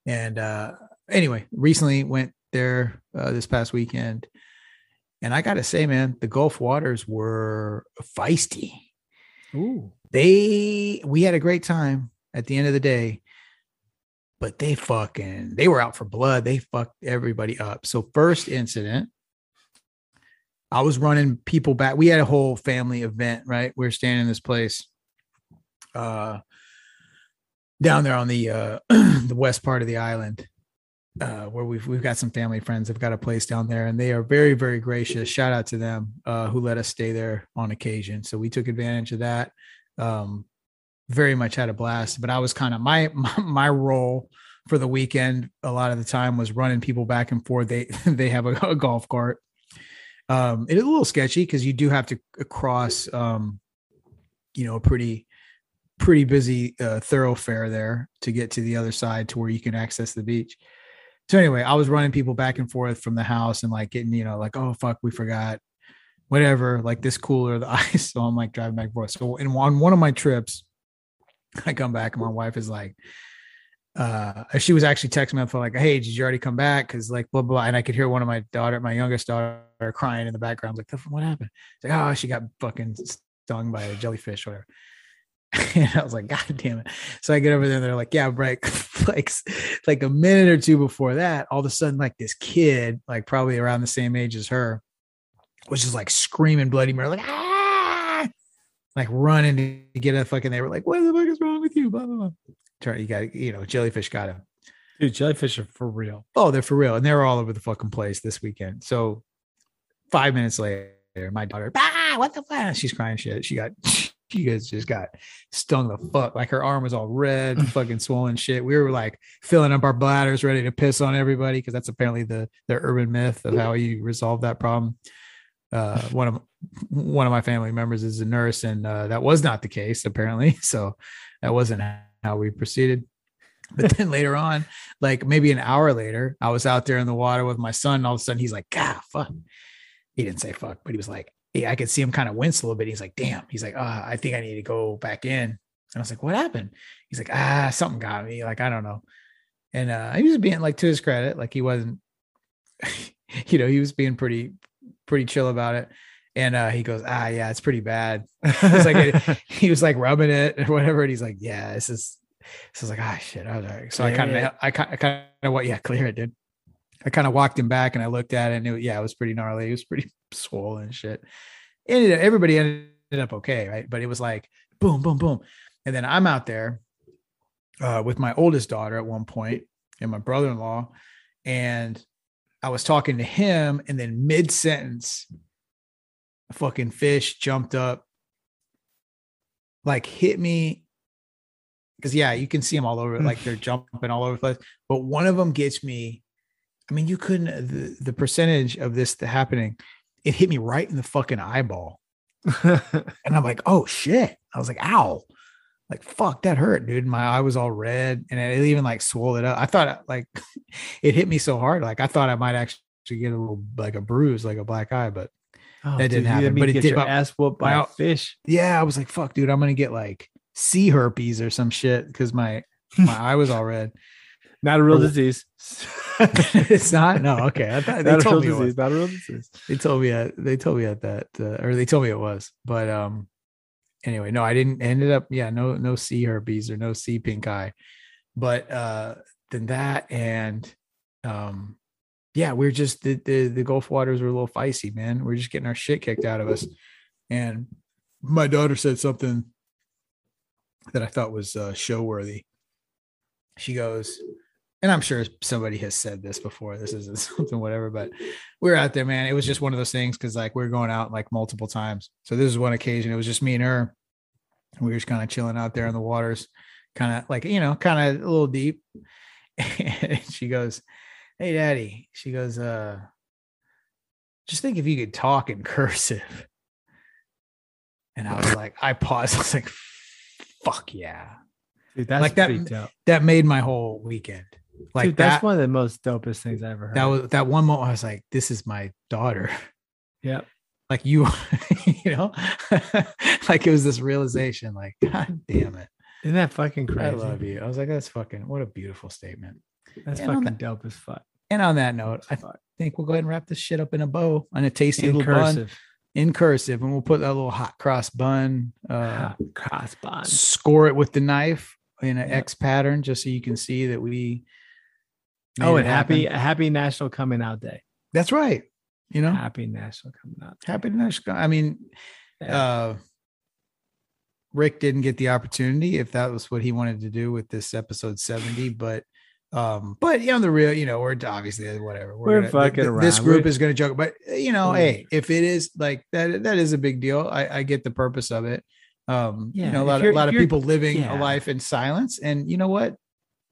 And uh, anyway, recently went there uh, this past weekend. And I got to say, man, the Gulf waters were feisty. Ooh. They, we had a great time at the end of the day, but they fucking, they were out for blood. They fucked everybody up. So, first incident, I was running people back. We had a whole family event, right? We are staying in this place uh down there on the uh (clears throat) the west part of the island. Uh, where we've we've got some family friends have got a place down there and they are very very gracious. Shout out to them uh, who let us stay there on occasion. So we took advantage of that um, very much had a blast. But i was kind of my, (laughs) my my role for the weekend a lot of the time was running people back and forth. They (laughs) they have a, a golf cart. Um, it is a little sketchy because you do have to cross, um, you know, a pretty pretty busy uh, thoroughfare there to get to the other side to where you can access the beach. So anyway, I was running people back and forth from the house and like getting, you know, like, oh fuck, we forgot, whatever, like this cooler, the (laughs) ice. So I'm like driving back and forth. So in on one of my trips, I come back and my wife is like, uh she was actually texting me for like hey did you already come back? Because like blah blah and i could hear one of my daughter my youngest daughter crying in the background. Like what happened? It's like oh she got fucking stung by a jellyfish or whatever (laughs) and i was like god damn it so i get over there and they're like yeah right (laughs) like like a minute or two before that all of a sudden like this kid like probably around the same age as her was just like screaming bloody murder like ah like running to get a fucking they were like what the fuck is wrong with you blah blah blah Turn, you got you know jellyfish got him. Dude, jellyfish are for real. Oh, they're for real, and they're all over the fucking place this weekend. So five minutes later, my daughter, ah, what the fuck? She's crying shit. She got (laughs) she guys just got stung the fuck. Like her arm was all red, (laughs) fucking swollen shit. We were like filling up our bladders, ready to piss on everybody because that's apparently the the urban myth of how you resolve that problem. Uh, one of one of my family members is a nurse, and uh, that was not the case apparently. (laughs) So that wasn't how we proceeded. But then (laughs) later on, like maybe an hour later, I was out there in the water with my son. And all of a sudden, he's like, "God, fuck." He didn't say fuck, but he was like, yeah, I could see him kind of wince a little bit. He's like, "Damn." He's like, "Ah, I think I need to go back in." And I was like, "What happened?" He's like, "Ah, something got me." Like I don't know. And uh, he was being like to his credit, like he wasn't, (laughs) you know, he was being pretty, pretty chill about it. And uh, he goes, ah, yeah, it's pretty bad. (laughs) Like, (laughs) he was like rubbing it or whatever. And he's like, yeah, this is, so I was like, ah, shit. I was like, so I kind of, I kind of what, yeah, clear it, dude. I kind of walked him back and I looked at it and it, yeah, it was pretty gnarly. It was pretty swollen and shit. And everybody ended up okay, right? But it was like boom, boom, boom. And then I'm out there uh, with my oldest daughter at one point and my brother-in-law, and I was talking to him, and then mid sentence, a fucking fish jumped up, like hit me. Because yeah, you can see them all over, like they're jumping all over the place. But one of them gets me. I mean, you couldn't the, the percentage of this happening. It hit me right in the fucking eyeball, (laughs) and I'm like, oh shit! I was like, ow! Like fuck, that hurt, dude. My eye was all red, and it even like swelled it up. I thought like (laughs) it hit me so hard, like I thought I might actually get a little like a bruise, like a black eye, but Oh, that didn't happen. But it did. Your ass whooped by my, a fish. Yeah, I was like, "Fuck, dude, I'm gonna get like sea herpes or some shit because my my (laughs) eye was all red." Not a real disease. (laughs) it's not. No, okay. I thought, (laughs) they told me disease. Not a real disease. They told me. At, they told me at that, uh, or they told me it was. But um, anyway, no, I didn't. Ended up, yeah, no, no sea herpes or no sea pink eye. But uh, then that and um, yeah, we're just the, the the Gulf waters were a little feisty, man. We're just getting our shit kicked out of us. And my daughter said something that I thought was uh, show worthy. She goes, and I'm sure somebody has said this before. This isn't (laughs) something whatever, but we are out there, man. It was just one of those things because like we are going out like multiple times. So this is one occasion. It was just me and her. We were just kind of chilling out there in the waters, kind of like you know, kind of a little deep. (laughs) and she goes, hey daddy she goes uh just think if you could talk in cursive and i was (laughs) like i paused i was like fuck yeah Dude, that's like that that made my whole weekend Like Dude, that's that, one of the most dopest things I ever heard. that was that one moment I was like, this is my daughter. Yep. (laughs) Like you, (laughs) you know, (laughs) like it was this realization, like, God damn it. Isn't that fucking crazy? I love you. I was like, that's fucking what a beautiful statement. That's And fucking that- dope as fuck. And on that note, I think we'll go ahead and wrap this shit up in a bow on a tasty In little bun cursive. in cursive, and we'll put that little hot cross bun, uh, Hot cross bond. score it with the knife in an Yep. X pattern, just so you can see that we. Oh, and happy happen. happy National Coming Out Day. That's right. You know, Happy National Coming Out. Day. happy national. I mean, Yeah. uh, Rick didn't get the opportunity if that was what he wanted to do with this episode 70, but um, but you know, the real, you know, we're obviously whatever. We're gonna- fucking th- This group We're- is gonna joke, but you know, hey, if it is like that, that is a big deal. I, I get the purpose of it. Um, Yeah, you know, a lot of, a lot of people living yeah. a life in silence, and you know what?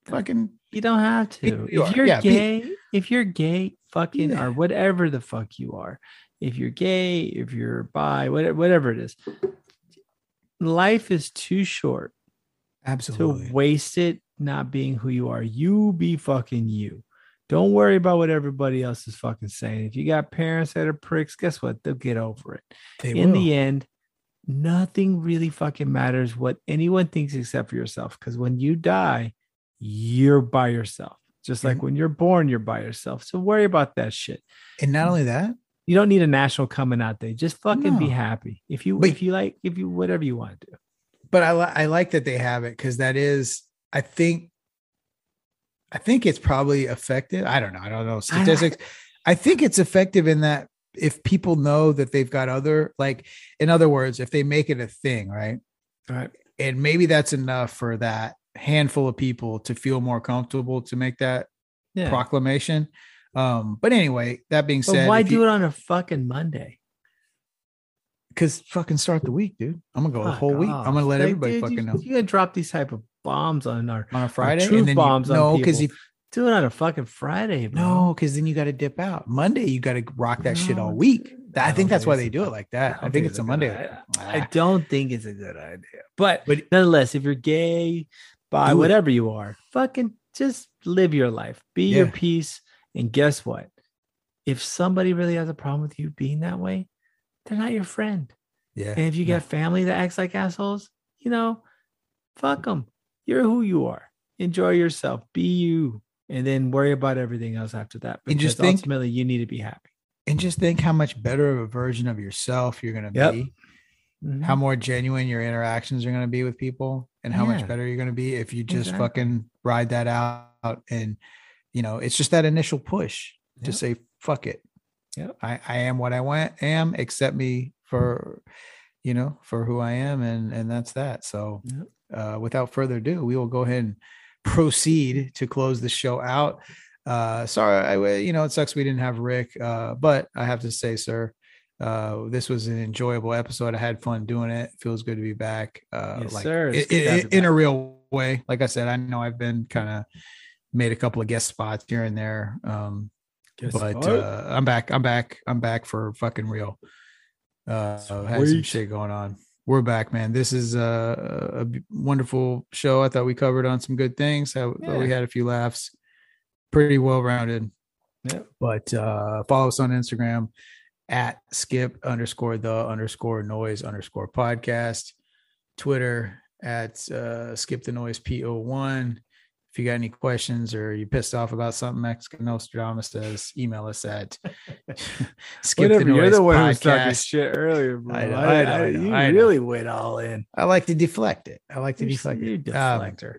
Fucking You don't have to. You If you're Yeah, gay, if you're gay, fucking Yeah. or whatever the fuck you are, if you're gay, if you're bi, whatever, whatever it is, life is too short absolutely. to waste it not being who you are. You be fucking you. Don't worry about what everybody else is fucking saying. If you got parents that are pricks, guess what? They'll get over it. They In will. the end, nothing really fucking matters what anyone thinks except for yourself. Because when you die, you're by yourself. Just like Mhm. when you're born, you're by yourself. So worry about that shit. and not only that, You don't need a national coming out day. Just fucking be happy. If you But- if you like, if you whatever you want to do. but I, li- I like that they have it because that is I think I think it's probably effective. I don't know. I don't know statistics. I think it's effective in that if people know that they've got other like in other words, if they make it a thing, right? All right. And maybe that's enough for that handful of people to feel more comfortable to make that Yeah. proclamation. Um, but anyway, that being but said, why do it on a fucking Monday? Because fucking start the week, dude. I'm gonna go the Fuck whole week. I'm gonna let Like, everybody dude, fucking you, know You gonna drop these type of bombs on our on a Friday, truth and then bombs you, no, because people. do it on a fucking Friday, bro. No, because then you got to dip out. Monday, you got to rock that shit all No, week. I, don't think that's why they do it like that. I, don't think it's a Monday. I don't think it's a good idea. But, But- nonetheless, if you're gay, bi, Do it. whatever you are, fucking just live your life. Be your Yeah. peace. And guess what? If somebody really has a problem with you being that way, they're not your friend. yeah. And if you get family that acts like assholes, you know, fuck them. You're who you are. Enjoy yourself. Be you. And then worry about everything else after that. And just because think- ultimately you need to be happy. and just think how much better of a version of yourself you're going to Yep. be. Mhm. How more genuine your interactions are going to be with people, and how Yeah. much better you're going to be if you just Exactly. fucking ride that out. And you know, it's just that initial push to say fuck it. Yep. I I am what I want am. Accept me for you know for who I am, and and that's that. So Yep. uh, without further ado, we will go ahead and proceed to close the show out. Uh, sorry, I, you know, it sucks we didn't have Rick, uh, but I have to say, sir, uh, this was an enjoyable episode. I had fun doing it. Feels good to be back. Uh, Yes, like sir. It's i- good to i- have you in a real way. Like I said, I know I've been kind of made a couple of guest spots here and there. Um, Guess but uh, I'm back. I'm back. I'm back for fucking real. Uh, had some shit going on. We're back, man. This is a wonderful show. I thought we covered on some good things. I, thought we had a few laughs. Pretty well rounded. Yep. But uh, follow us on Instagram at skip underscore the underscore noise underscore podcast. Twitter at uh, skip the noise po1 if you got any questions or you pissed off about something Mexican Nostradamus says, email us at (laughs) skip Whatever. the You're noise the one who was talking podcast. shit earlier, bro. I know, I- know, I- know, you I know. really went all in. I like to deflect it. I like to You're- deflect you it. Um, deflector.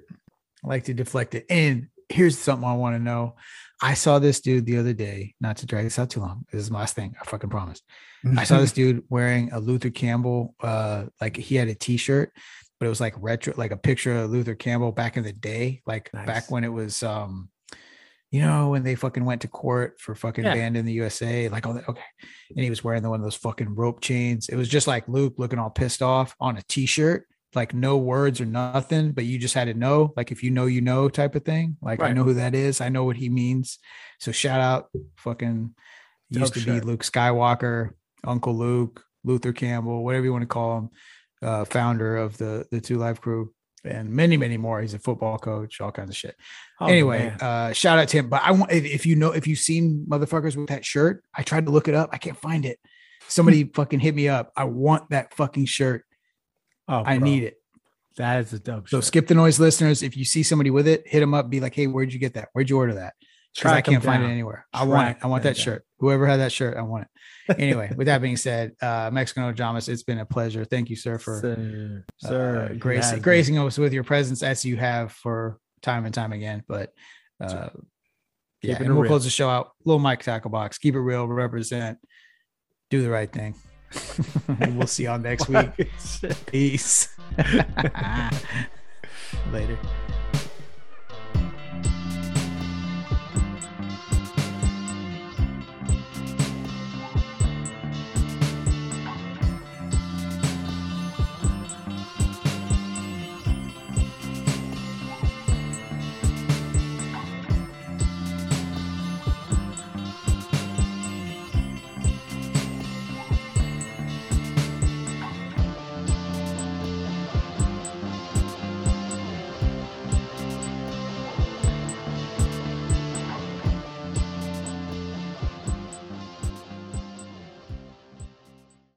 I like to deflect it. And here's something I want to know. I saw this dude the other day, not to drag this out too long. This is my last thing. I fucking promise. (laughs) I saw this dude wearing a Luther Campbell, uh, like he had a t-shirt, but it was like retro, like a picture of Luther Campbell back in the day, like Nice. back when it was um, you know, when they fucking went to court for fucking Yeah. banned in the USA, like all that. Okay. And he was wearing the one of those fucking rope chains. It was just like Luke looking all pissed off on a t-shirt, like no words or nothing, but you just had to know, like if you know, you know, type of thing. Like I know who that is. I know what he means. So shout out fucking used Dope to be. Luke Skywalker, Uncle Luke, Luther Campbell, whatever you want to call him, uh, founder of the the Two Live Crew. and many, many more. He's a football coach, all kinds of shit. Oh, anyway, uh, shout out to him. But I want if, if you know if you've seen motherfuckers with that shirt, I tried to look it up. I can't find it. Somebody (laughs) fucking hit me up. I want that fucking shirt. Oh, I bro, need it. That is a dope. So skip the noise listeners. If you see somebody with it, hit them up. Be like, hey, where'd you get that? Where'd you order that? Because I can't find it anywhere. I want it. I want that down. shirt. Whoever had that shirt, I want it. Anyway, with that being said, (laughs) uh, Mexican Ojamas, it's been a pleasure. Thank you, sir, for sir, uh, sir, has been. gracing us with your presence as you have for time and time again. But uh, yeah, and we'll real. close the show out. Little Mike Tackle Box, keep it real, represent, do the right thing. (laughs) we'll see y'all next (laughs) week. Peace. (laughs) Later.